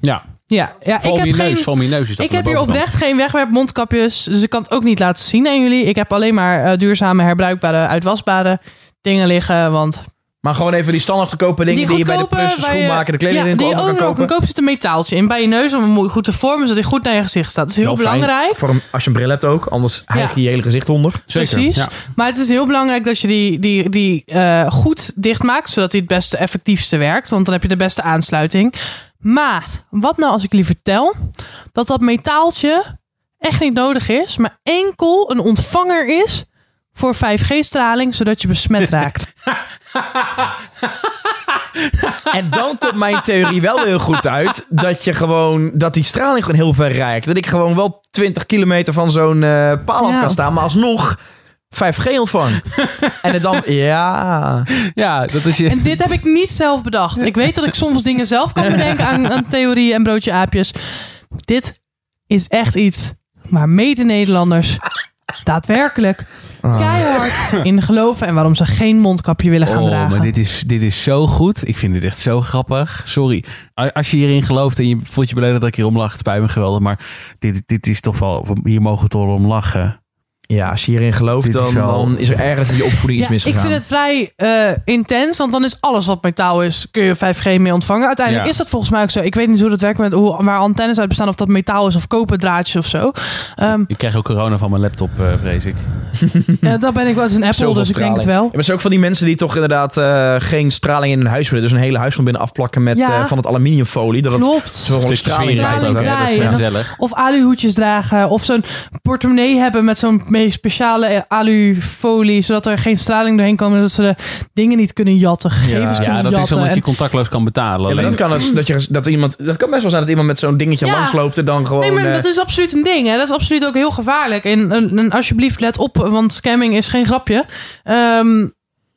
Speaker 1: Ja,
Speaker 3: Ja, ja ik heb
Speaker 1: je
Speaker 3: geen.
Speaker 1: neus. Neus is dat
Speaker 3: Ik heb hier oprecht geen wegwerpmondkapjes, dus ik kan het ook niet laten zien aan jullie. Ik heb alleen maar eh, duurzame, herbruikbare, uitwasbare dingen liggen, want
Speaker 2: Maar gewoon even die standaard goedkope dingen die, je bij de plus, de schoenmaker, de
Speaker 3: ja,
Speaker 2: kledingwinkel
Speaker 3: die je
Speaker 2: over kan
Speaker 3: overal
Speaker 2: kopen.
Speaker 3: kan kopen, zit een metaaltje in bij je neus om hem goed te vormen, zodat hij goed naar je gezicht staat. Dat is heel
Speaker 2: Wel
Speaker 3: belangrijk.
Speaker 2: Voor een, als je een bril hebt ook, anders hijg je je hele gezicht onder.
Speaker 1: Zeker,
Speaker 3: Precies.
Speaker 1: ja.
Speaker 3: Maar het is heel belangrijk dat je die, die, die eh, goed dichtmaakt, zodat hij het beste effectiefste werkt. Want dan heb je de beste aansluiting. Maar wat nou als ik jullie vertel dat dat metaaltje echt niet nodig is, maar enkel een ontvanger is voor 5G-straling, zodat je besmet raakt.
Speaker 2: En dan komt mijn theorie wel heel goed uit. Dat je gewoon, dat die straling gewoon heel ver reikt. Dat ik gewoon wel 20 kilometer van zo'n eh, paal af
Speaker 3: Ja.
Speaker 2: kan staan, maar alsnog 5G ontvang. en het dan, ja.
Speaker 1: Ja, dat is je...
Speaker 3: En dit heb ik niet zelf bedacht. Ik weet dat ik soms dingen zelf kan bedenken aan, aan theorieën en broodje aapjes. Dit is echt iets waar mede-Nederlanders daadwerkelijk keihard in geloven. En waarom ze geen mondkapje willen gaan
Speaker 1: Oh,
Speaker 3: dragen.
Speaker 1: maar dit is, dit is zo goed. Ik vind dit echt zo grappig. Sorry. Als je hierin gelooft en je voelt je beledigd dat ik hierom lach, het spijt me geweldig. Maar dit, dit is toch wel... Hier mogen we toch wel om lachen.
Speaker 2: Ja, als je hierin gelooft, dan,
Speaker 1: wel-
Speaker 2: dan is er ergens in je opvoeding iets
Speaker 3: Ja, ik
Speaker 2: misgegaan.
Speaker 3: vind het vrij eh, intens, want dan is alles wat metaal is, kun je 5G mee ontvangen. Uiteindelijk
Speaker 1: Ja.
Speaker 3: is dat volgens mij ook zo. Ik weet niet hoe dat werkt met hoe, waar antennes uit bestaan, of dat metaal is of koperdraadjes of zo. Ehm
Speaker 1: Ik krijg ook corona van mijn laptop, eh, vrees ik.
Speaker 3: ja, dat ben ik wel eens een Apple,
Speaker 2: Zoveel
Speaker 3: dus ik denk het wel.
Speaker 2: Ja, maar er zijn ook van die mensen die toch inderdaad eh, geen straling in hun huis willen. Dus een hele huis van binnen afplakken met
Speaker 3: Ja.
Speaker 2: eh, van het aluminiumfolie. Dat het
Speaker 3: Klopt.
Speaker 1: Stukje
Speaker 2: straling
Speaker 1: dat is gezellig.
Speaker 3: Of aluhoedjes dragen. Of zo'n portemonnee hebben met zo'n meest speciale alufolie. Zodat er geen straling doorheen komt. en Dat ze de dingen niet kunnen jatten. Gegevens
Speaker 1: Ja,
Speaker 3: kunnen
Speaker 1: dat is
Speaker 3: jatten.
Speaker 1: omdat je contactloos kan betalen.
Speaker 2: Ja, dat kan, het, dat, je, dat, iemand, dat kan best wel zijn dat iemand met zo'n dingetje
Speaker 3: Ja.
Speaker 2: langsloopt en dan gewoon...
Speaker 3: Nee, maar
Speaker 2: eh,
Speaker 3: dat is absoluut een ding. Hè? Dat is absoluut ook heel gevaarlijk. En, en, en alsjeblieft, let op, want scamming is geen grapje. Ehm,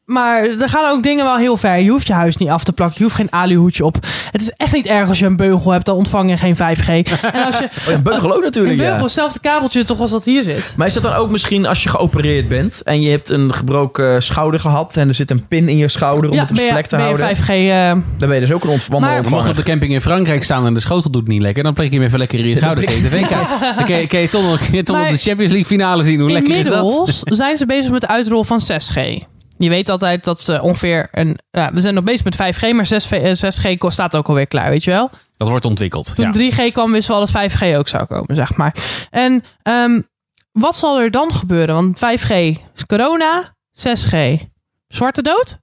Speaker 3: maar er gaan ook dingen wel heel ver. Je hoeft je huis niet af te plakken. Je hoeft geen aluhoedje op. Het is echt niet erg als je een beugel hebt. Dan ontvang je geen 5G. En als je
Speaker 2: Oh, een beugel ook
Speaker 3: een
Speaker 2: natuurlijk,
Speaker 3: beugel,
Speaker 2: ja.
Speaker 3: hetzelfde kabeltje toch als dat hier zit.
Speaker 2: Maar is dat dan ook misschien als je geopereerd bent en je hebt een gebroken schouder gehad en er zit een pin in je schouder om het op zijn plek te houden?
Speaker 3: 5G... eh,
Speaker 2: Dan ben je dus ook een ont
Speaker 3: Maar-
Speaker 1: Je mag
Speaker 2: wandelontvanger.
Speaker 1: op de camping in Frankrijk staan en de schotel doet niet lekker. Dan prik je hem even lekker in je schouder. Dan kun je, toch nog de Champions League finale zien. Hoe lekker is dat?
Speaker 3: Inmiddels zijn ze bezig met de uitrol van 6G. Je weet altijd dat ze ongeveer een. Ja, we zijn nog bezig met 5G, maar 6, eh, 6G ko- staat ook alweer klaar, weet je wel?
Speaker 1: Dat wordt ontwikkeld.
Speaker 3: Toen
Speaker 1: Ja.
Speaker 3: 3G kwam, wisten we al dat 5G ook zou komen, zeg maar. En ehm, wat zal er dan gebeuren? Want 5G is corona, 6G. Zwarte dood?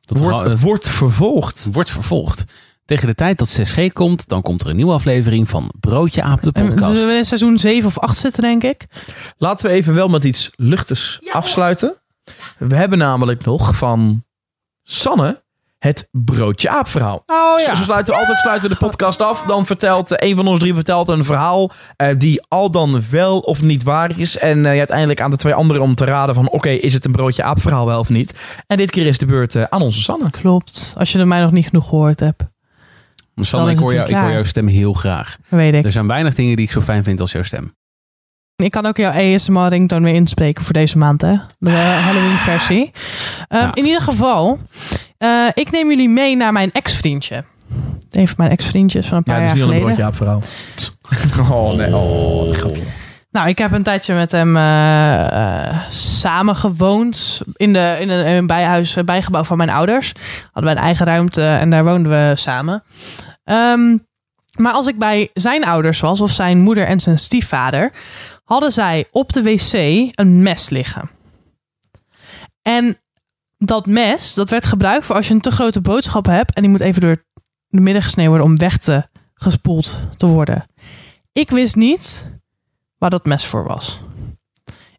Speaker 1: Dat
Speaker 2: wordt, wordt vervolgd.
Speaker 1: wordt vervolgd. Tegen de tijd dat 6G komt, dan komt er een nieuwe aflevering van Broodje Aap de
Speaker 3: En we
Speaker 1: podcast.
Speaker 3: zullen in seizoen 7 of 8 zitten, denk ik.
Speaker 2: Laten we even wel met iets luchtigs afsluiten. We hebben namelijk nog van Sanne het broodje aap verhaal.
Speaker 1: Oh
Speaker 2: Zo, zo sluiten we altijd sluiten we de podcast af. Dan vertelt een van ons drie vertelt een verhaal eh, die al dan wel of niet waar is. En eh, je uiteindelijk aan de twee anderen om te raden van oké, is het een broodje aap verhaal wel of niet? En dit keer is de beurt eh, aan onze Sanne.
Speaker 3: Klopt. Als je er mij nog niet genoeg gehoord hebt.
Speaker 1: Sanne, ik hoor, jou, ik hoor jouw stem heel graag.
Speaker 3: Weet ik.
Speaker 1: Er zijn weinig dingen die ik zo fijn vind als jouw stem.
Speaker 3: Ik kan ook jouw ASMR ringtone weer inspreken voor deze maand, hè? De Halloween versie. Ehm,
Speaker 1: Ja.
Speaker 3: In ieder geval, eh, ik neem jullie mee naar mijn ex-vriendje. Een van mijn ex-vriendjes van een paar
Speaker 2: Ja, het is
Speaker 3: jaar
Speaker 2: niet al een
Speaker 3: geleden.
Speaker 2: broodje verhaal. Oh nee, oh, grapje.
Speaker 3: Nou, ik heb een tijdje met hem eh eh, samen gewoond in, de, in een, in een bijhuis, een bijgebouw van mijn ouders. Hadden we een eigen ruimte en daar woonden we samen. Ehm, maar als ik bij zijn ouders was, of zijn moeder en zijn stiefvader, hadden zij op de wc een mes liggen. En dat mes, dat werd gebruikt voor als je een te grote boodschap hebt en die moet even door de midden gesneden worden om weg te gespoeld te worden. Ik wist niet waar dat mes voor was.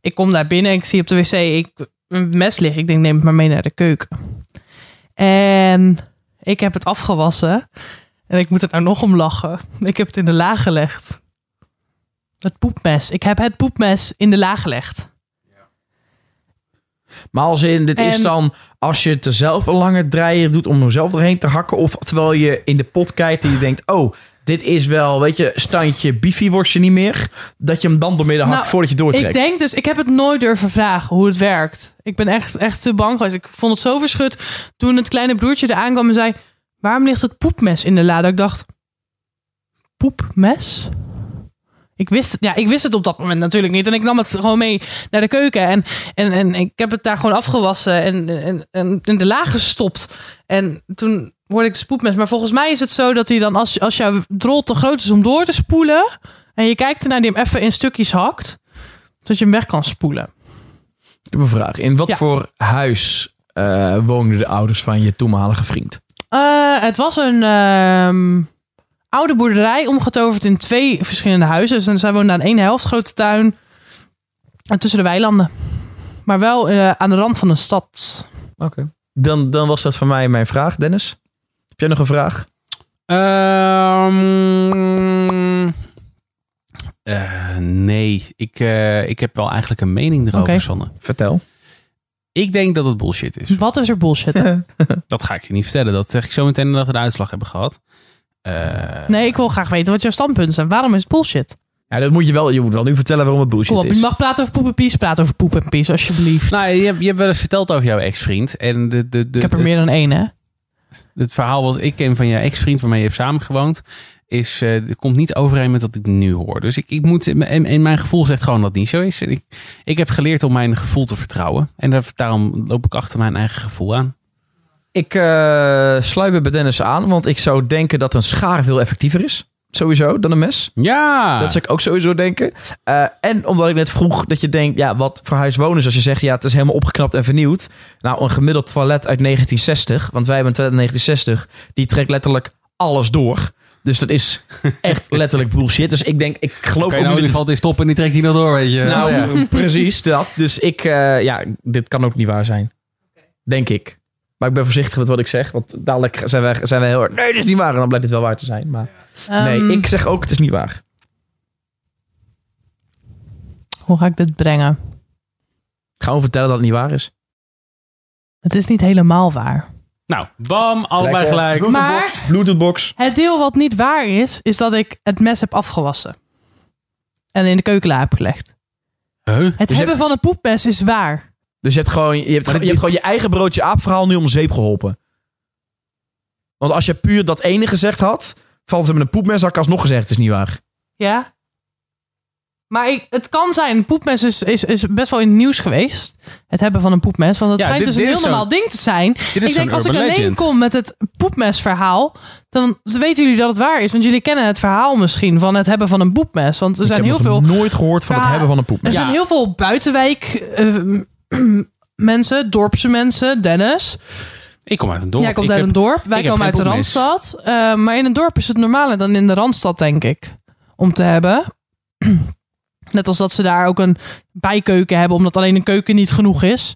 Speaker 3: Ik kom daar binnen, ik zie op de wc ik, een mes liggen. Ik denk, neem het maar mee naar de keuken. En ik heb het afgewassen. En ik moet er nou nog om lachen. Ik heb het in de la gelegd. Het poepmes. Ik heb het poepmes in de la gelegd.
Speaker 2: Maar als in, dit is dan als je het er zelf een lange draaier doet om er zelf doorheen te hakken. Of terwijl je in de pot kijkt en je denkt, oh, dit is wel, weet je, standje bifi-worstje niet meer. Dat je hem dan doormidden hakt
Speaker 3: Nou,
Speaker 2: voordat je doortrekt.
Speaker 3: Ik denk dus, ik heb het nooit durven vragen hoe het werkt. Ik ben echt, echt te bang geweest. Ik vond het zo verschut toen het kleine broertje er aankwam en zei... Waarom ligt het poepmes in de la? Dat ik dacht, poepmes? Ik wist, het, ja, ik wist het op dat moment natuurlijk niet. En ik nam het gewoon mee naar de keuken. En, en, en ik heb het daar gewoon afgewassen en, en, en in de la gestopt. En toen hoorde ik de spoedmes. Maar volgens mij is het zo dat hij dan, als, als jouw drol te groot is om door te spoelen... en je kijkt ernaar die hem even in stukjes hakt... zodat je hem weg kan spoelen.
Speaker 2: Ik heb een vraag. In wat
Speaker 3: Ja.
Speaker 2: voor huis eh, woonden de ouders van je toenmalige vriend?
Speaker 3: Eh, het was een ehm, oude boerderij, omgetoverd in twee verschillende huizen. Dus zij woonden aan één helft, grote tuin. En tussen de weilanden. Maar wel eh, aan de rand van een stad.
Speaker 2: Oké. Dan, dan was dat voor mij mijn vraag, Dennis. Heb jij nog een vraag?
Speaker 1: Ehm, eh, nee, ik, eh, ik heb wel eigenlijk een mening erover. Sanne.
Speaker 2: Vertel.
Speaker 1: Ik denk dat het bullshit is.
Speaker 3: Wat is er bullshit?
Speaker 1: Dat ga ik je niet vertellen. Dat zeg ik zo meteen nadat we de uitslag hebben gehad. Eh,
Speaker 3: Nee, ik wil graag weten wat jouw standpunten zijn. Waarom is het bullshit?
Speaker 2: Ja, dat moet je wel. Je moet wel nu vertellen waarom het bullshit
Speaker 3: op,
Speaker 2: is.
Speaker 3: je mag praten over poep en pies. Praat over poep en pies, alsjeblieft.
Speaker 1: Nou, je, hebt- je hebt wel eens verteld over jouw ex-vriend. En de, de, de,
Speaker 3: ik heb er
Speaker 1: het,
Speaker 3: meer dan één, hè?
Speaker 1: het verhaal wat ik ken van jouw ex-vriend waarmee je hebt samengewoond... Is, eh, komt niet overeen met wat ik nu hoor. Dus ik, ik moet, in, in mijn gevoel zegt gewoon dat het niet zo is. En Ik, ik heb geleerd om mijn gevoel te vertrouwen. En daar- daarom loop ik achter mijn eigen gevoel aan.
Speaker 2: Ik eh sluit me bij Dennis aan, want ik zou denken dat een schaar veel effectiever is. Sowieso, dan een mes.
Speaker 1: Ja!
Speaker 2: Dat zou ik ook sowieso denken. Eh, en omdat ik net vroeg dat je denkt, ja, wat voor huis wonen ze? Als je zegt, ja, het is helemaal opgeknapt en vernieuwd. Nou, een gemiddeld toilet uit 1960, want wij hebben een toilet uit 1960, die trekt letterlijk alles door. Dus dat is echt letterlijk bullshit. Dus ik denk, ik geloof
Speaker 1: Oké,
Speaker 2: ook
Speaker 1: nou,
Speaker 2: niet...
Speaker 1: die valt in stoppen en die trekt hij nog door, weet je.
Speaker 2: Nou,
Speaker 1: ja.
Speaker 2: precies dat. Dus ik, eh, ja, dit kan ook niet waar zijn. Denk ik. Maar ik ben voorzichtig met wat ik zeg. Want dadelijk zijn wij, zijn wij heel erg... Nee, dit is niet waar. En dan blijkt het wel waar te zijn. Maar nee,
Speaker 3: Ehm,
Speaker 2: ik zeg ook, het is niet waar.
Speaker 3: Hoe ga ik dit brengen?
Speaker 2: Ik ga gewoon vertellen dat het niet waar is.
Speaker 3: Het is niet helemaal waar.
Speaker 1: Nou, bam, allebei
Speaker 2: Lekker.
Speaker 1: gelijk.
Speaker 3: Maar
Speaker 2: Bluetoothbox.
Speaker 3: het deel wat niet waar is, is dat ik het mes heb afgewassen. En in de keukenla heb gelegd.
Speaker 1: Huh?
Speaker 3: Het
Speaker 2: Dus je
Speaker 3: hebben van een poepmes is waar.
Speaker 2: Dus je hebt gewoon je, hebt, je gewoon je eigen broodje aapverhaal nu om zeep geholpen. Want als je puur dat ene gezegd had... valt het met een poepmes, had ik alsnog gezegd, het is niet waar.
Speaker 3: Ja? Maar ik, het kan zijn, een poepmes is, is, is best wel in het nieuws geweest. Het hebben van een poepmes. Want het
Speaker 1: Ja,
Speaker 3: schijnt
Speaker 1: dit-
Speaker 3: dus een heel normaal ding te zijn.
Speaker 1: Dit is
Speaker 3: ik denk, als ik alleen
Speaker 1: legend.
Speaker 3: kom met het poepmesverhaal... dan weten jullie dat het waar is. Want jullie kennen het verhaal misschien van het hebben van een poepmes. Want er
Speaker 2: Ik
Speaker 3: zijn
Speaker 2: heb
Speaker 3: heel
Speaker 2: nog
Speaker 3: veel...
Speaker 2: nooit gehoord van het hebben van een poep.
Speaker 3: Er
Speaker 1: Ja.
Speaker 3: zijn heel veel buitenwijk eh, mensen, dorpse mensen, Dennis.
Speaker 1: Ik kom uit een dorp.
Speaker 3: Jij komt
Speaker 1: Ik
Speaker 3: uit
Speaker 1: heb-
Speaker 3: een dorp, wij komen uit de. Randstad. Eh, maar in een dorp is het normaler dan in de Randstad, denk ik. Om te hebben. Net als dat ze daar ook een bijkeuken hebben, omdat alleen een keuken niet genoeg is.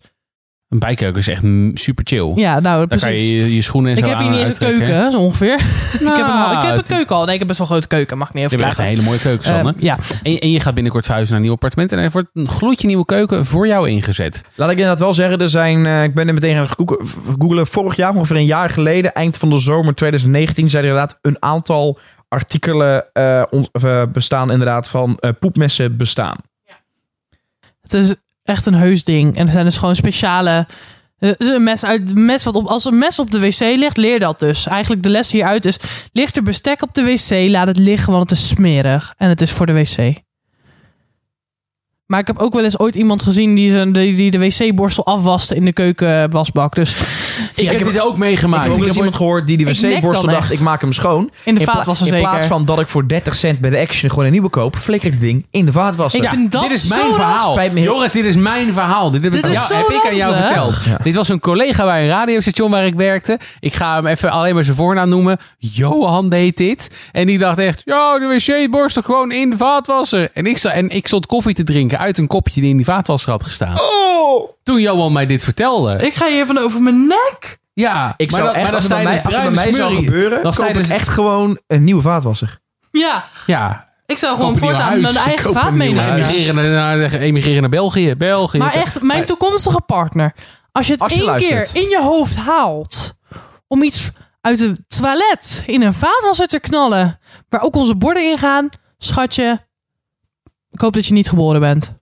Speaker 1: Een bijkeuken is echt super chill.
Speaker 3: Ja, nou,
Speaker 1: Daar kan
Speaker 3: precies.
Speaker 1: je je, je schoenen en
Speaker 3: ik
Speaker 1: zo
Speaker 3: heb hier
Speaker 1: aan
Speaker 3: niet eens een
Speaker 1: uittrekken.
Speaker 3: keuken, zo ongeveer. ik heb, een, ik heb een
Speaker 1: het-
Speaker 3: keuken al. Nee, ik heb best wel een grote keuken, mag ik niet
Speaker 1: Je
Speaker 3: even
Speaker 1: hebt echt een hele mooie keuken, Sanne.
Speaker 3: Eh, ja,
Speaker 1: en, en je gaat binnenkort verhuizen naar een nieuw appartement. En er wordt een gloedje nieuwe keuken voor jou ingezet.
Speaker 2: Laat ik inderdaad wel zeggen, er zijn, eh, ik ben er meteen gaan googlen- googlen. Vorig jaar, ongeveer een jaar geleden, eind van de zomer 2019, zijn er inderdaad een aantal artikelen eh, on- eh, bestaan inderdaad van eh, poepmessen bestaan.
Speaker 3: het is echt een heus ding. En er zijn dus gewoon speciale... is een mes uit, mes wat op, als een mes op de wc ligt, leer dat dus. Eigenlijk de les hieruit is, ligt er bestek op de wc, laat het liggen, want het is smerig. En het is voor de wc. Maar ik heb ook wel eens ooit iemand gezien die, zijn, die, die de wc-borstel afwaste in de keukenwasbak. Dus
Speaker 1: Ik, heb
Speaker 2: heb-
Speaker 1: dit ook
Speaker 2: Ik
Speaker 1: meegemaakt.
Speaker 2: heb ook eens
Speaker 1: heb
Speaker 2: iemand gehoord die die
Speaker 3: Ik nek
Speaker 2: wc-borstel dacht,
Speaker 3: echt.
Speaker 2: ik maak hem schoon.
Speaker 3: in de
Speaker 2: in,
Speaker 3: vaatwasser
Speaker 2: in
Speaker 3: zeker.
Speaker 2: plaats van dat ik voor 30 cent bij de Action gewoon een nieuwe koop, flikker ik het ding in de vaatwasser.
Speaker 3: Ik vind dat
Speaker 1: dit is
Speaker 3: zo
Speaker 1: mijn verhaal.
Speaker 2: Spijt me heel-
Speaker 1: Jongens, dit is mijn verhaal. Dit heb,
Speaker 3: Dit
Speaker 1: ik, jou- heb ik aan jou verteld.
Speaker 2: Ja.
Speaker 1: Dit was een collega bij een radiostation waar ik werkte. Ik ga hem even alleen maar zijn voornaam noemen. Johan deed dit. En die dacht echt, ja, de wc-borstel gewoon in de vaatwasser. En ik, sta, en ik stond koffie te drinken uit een kopje die in die vaatwasser had gestaan.
Speaker 2: Oh!
Speaker 1: Toen Johan mij dit vertelde.
Speaker 3: Ik ga hier van over mijn nek.
Speaker 1: ja,
Speaker 2: Ik
Speaker 1: maar
Speaker 2: zou
Speaker 1: dan-
Speaker 2: echt,
Speaker 1: maar
Speaker 2: als bij mij, als het bij
Speaker 1: bruine
Speaker 2: mij zou
Speaker 1: smurrie.
Speaker 2: gebeuren,
Speaker 1: Dan
Speaker 2: koop ik echt gewoon een nieuwe vaatwasser.
Speaker 3: Ja,
Speaker 1: Ja,
Speaker 3: ik zou gewoon voortaan mijn eigen vaat meenemen.
Speaker 1: emigreren naar, emigreren naar België. België.
Speaker 3: Maar echt, mijn
Speaker 1: Maar-
Speaker 3: toekomstige partner. Als je het
Speaker 2: Als je
Speaker 3: één
Speaker 2: luistert.
Speaker 3: keer in je hoofd haalt om iets uit het toilet in een vaatwasser te knallen, waar ook onze borden in gaan, schatje, ik hoop dat je niet geboren bent.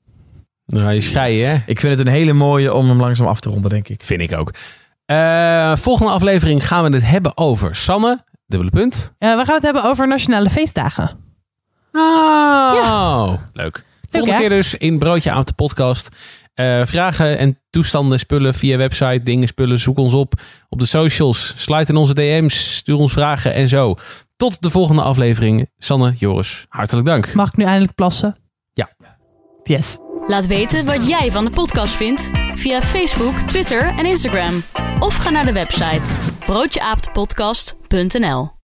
Speaker 1: Ga je scheiden, hè?
Speaker 2: Ik vind het een hele mooie om hem langzaam af te ronden, denk ik.
Speaker 1: Vind ik ook. Eh, volgende aflevering gaan we het hebben over Sanne. Dubbele punt.
Speaker 3: We gaan het hebben over nationale feestdagen.
Speaker 1: Oh, leuk. Volgende keer dus in Broodje aan de podcast. Eh, vragen en toestanden, spullen via website, dingen, spullen. Zoek ons op op de socials. Sluit in onze DM's. Stuur ons vragen en zo. Tot de volgende aflevering. Sanne, Joris, hartelijk dank.
Speaker 3: Mag ik nu eindelijk plassen? Yes.
Speaker 4: Laat weten wat jij van de podcast vindt via Facebook, Twitter en Instagram. Of ga naar de website broodjeaaptepodcast.nl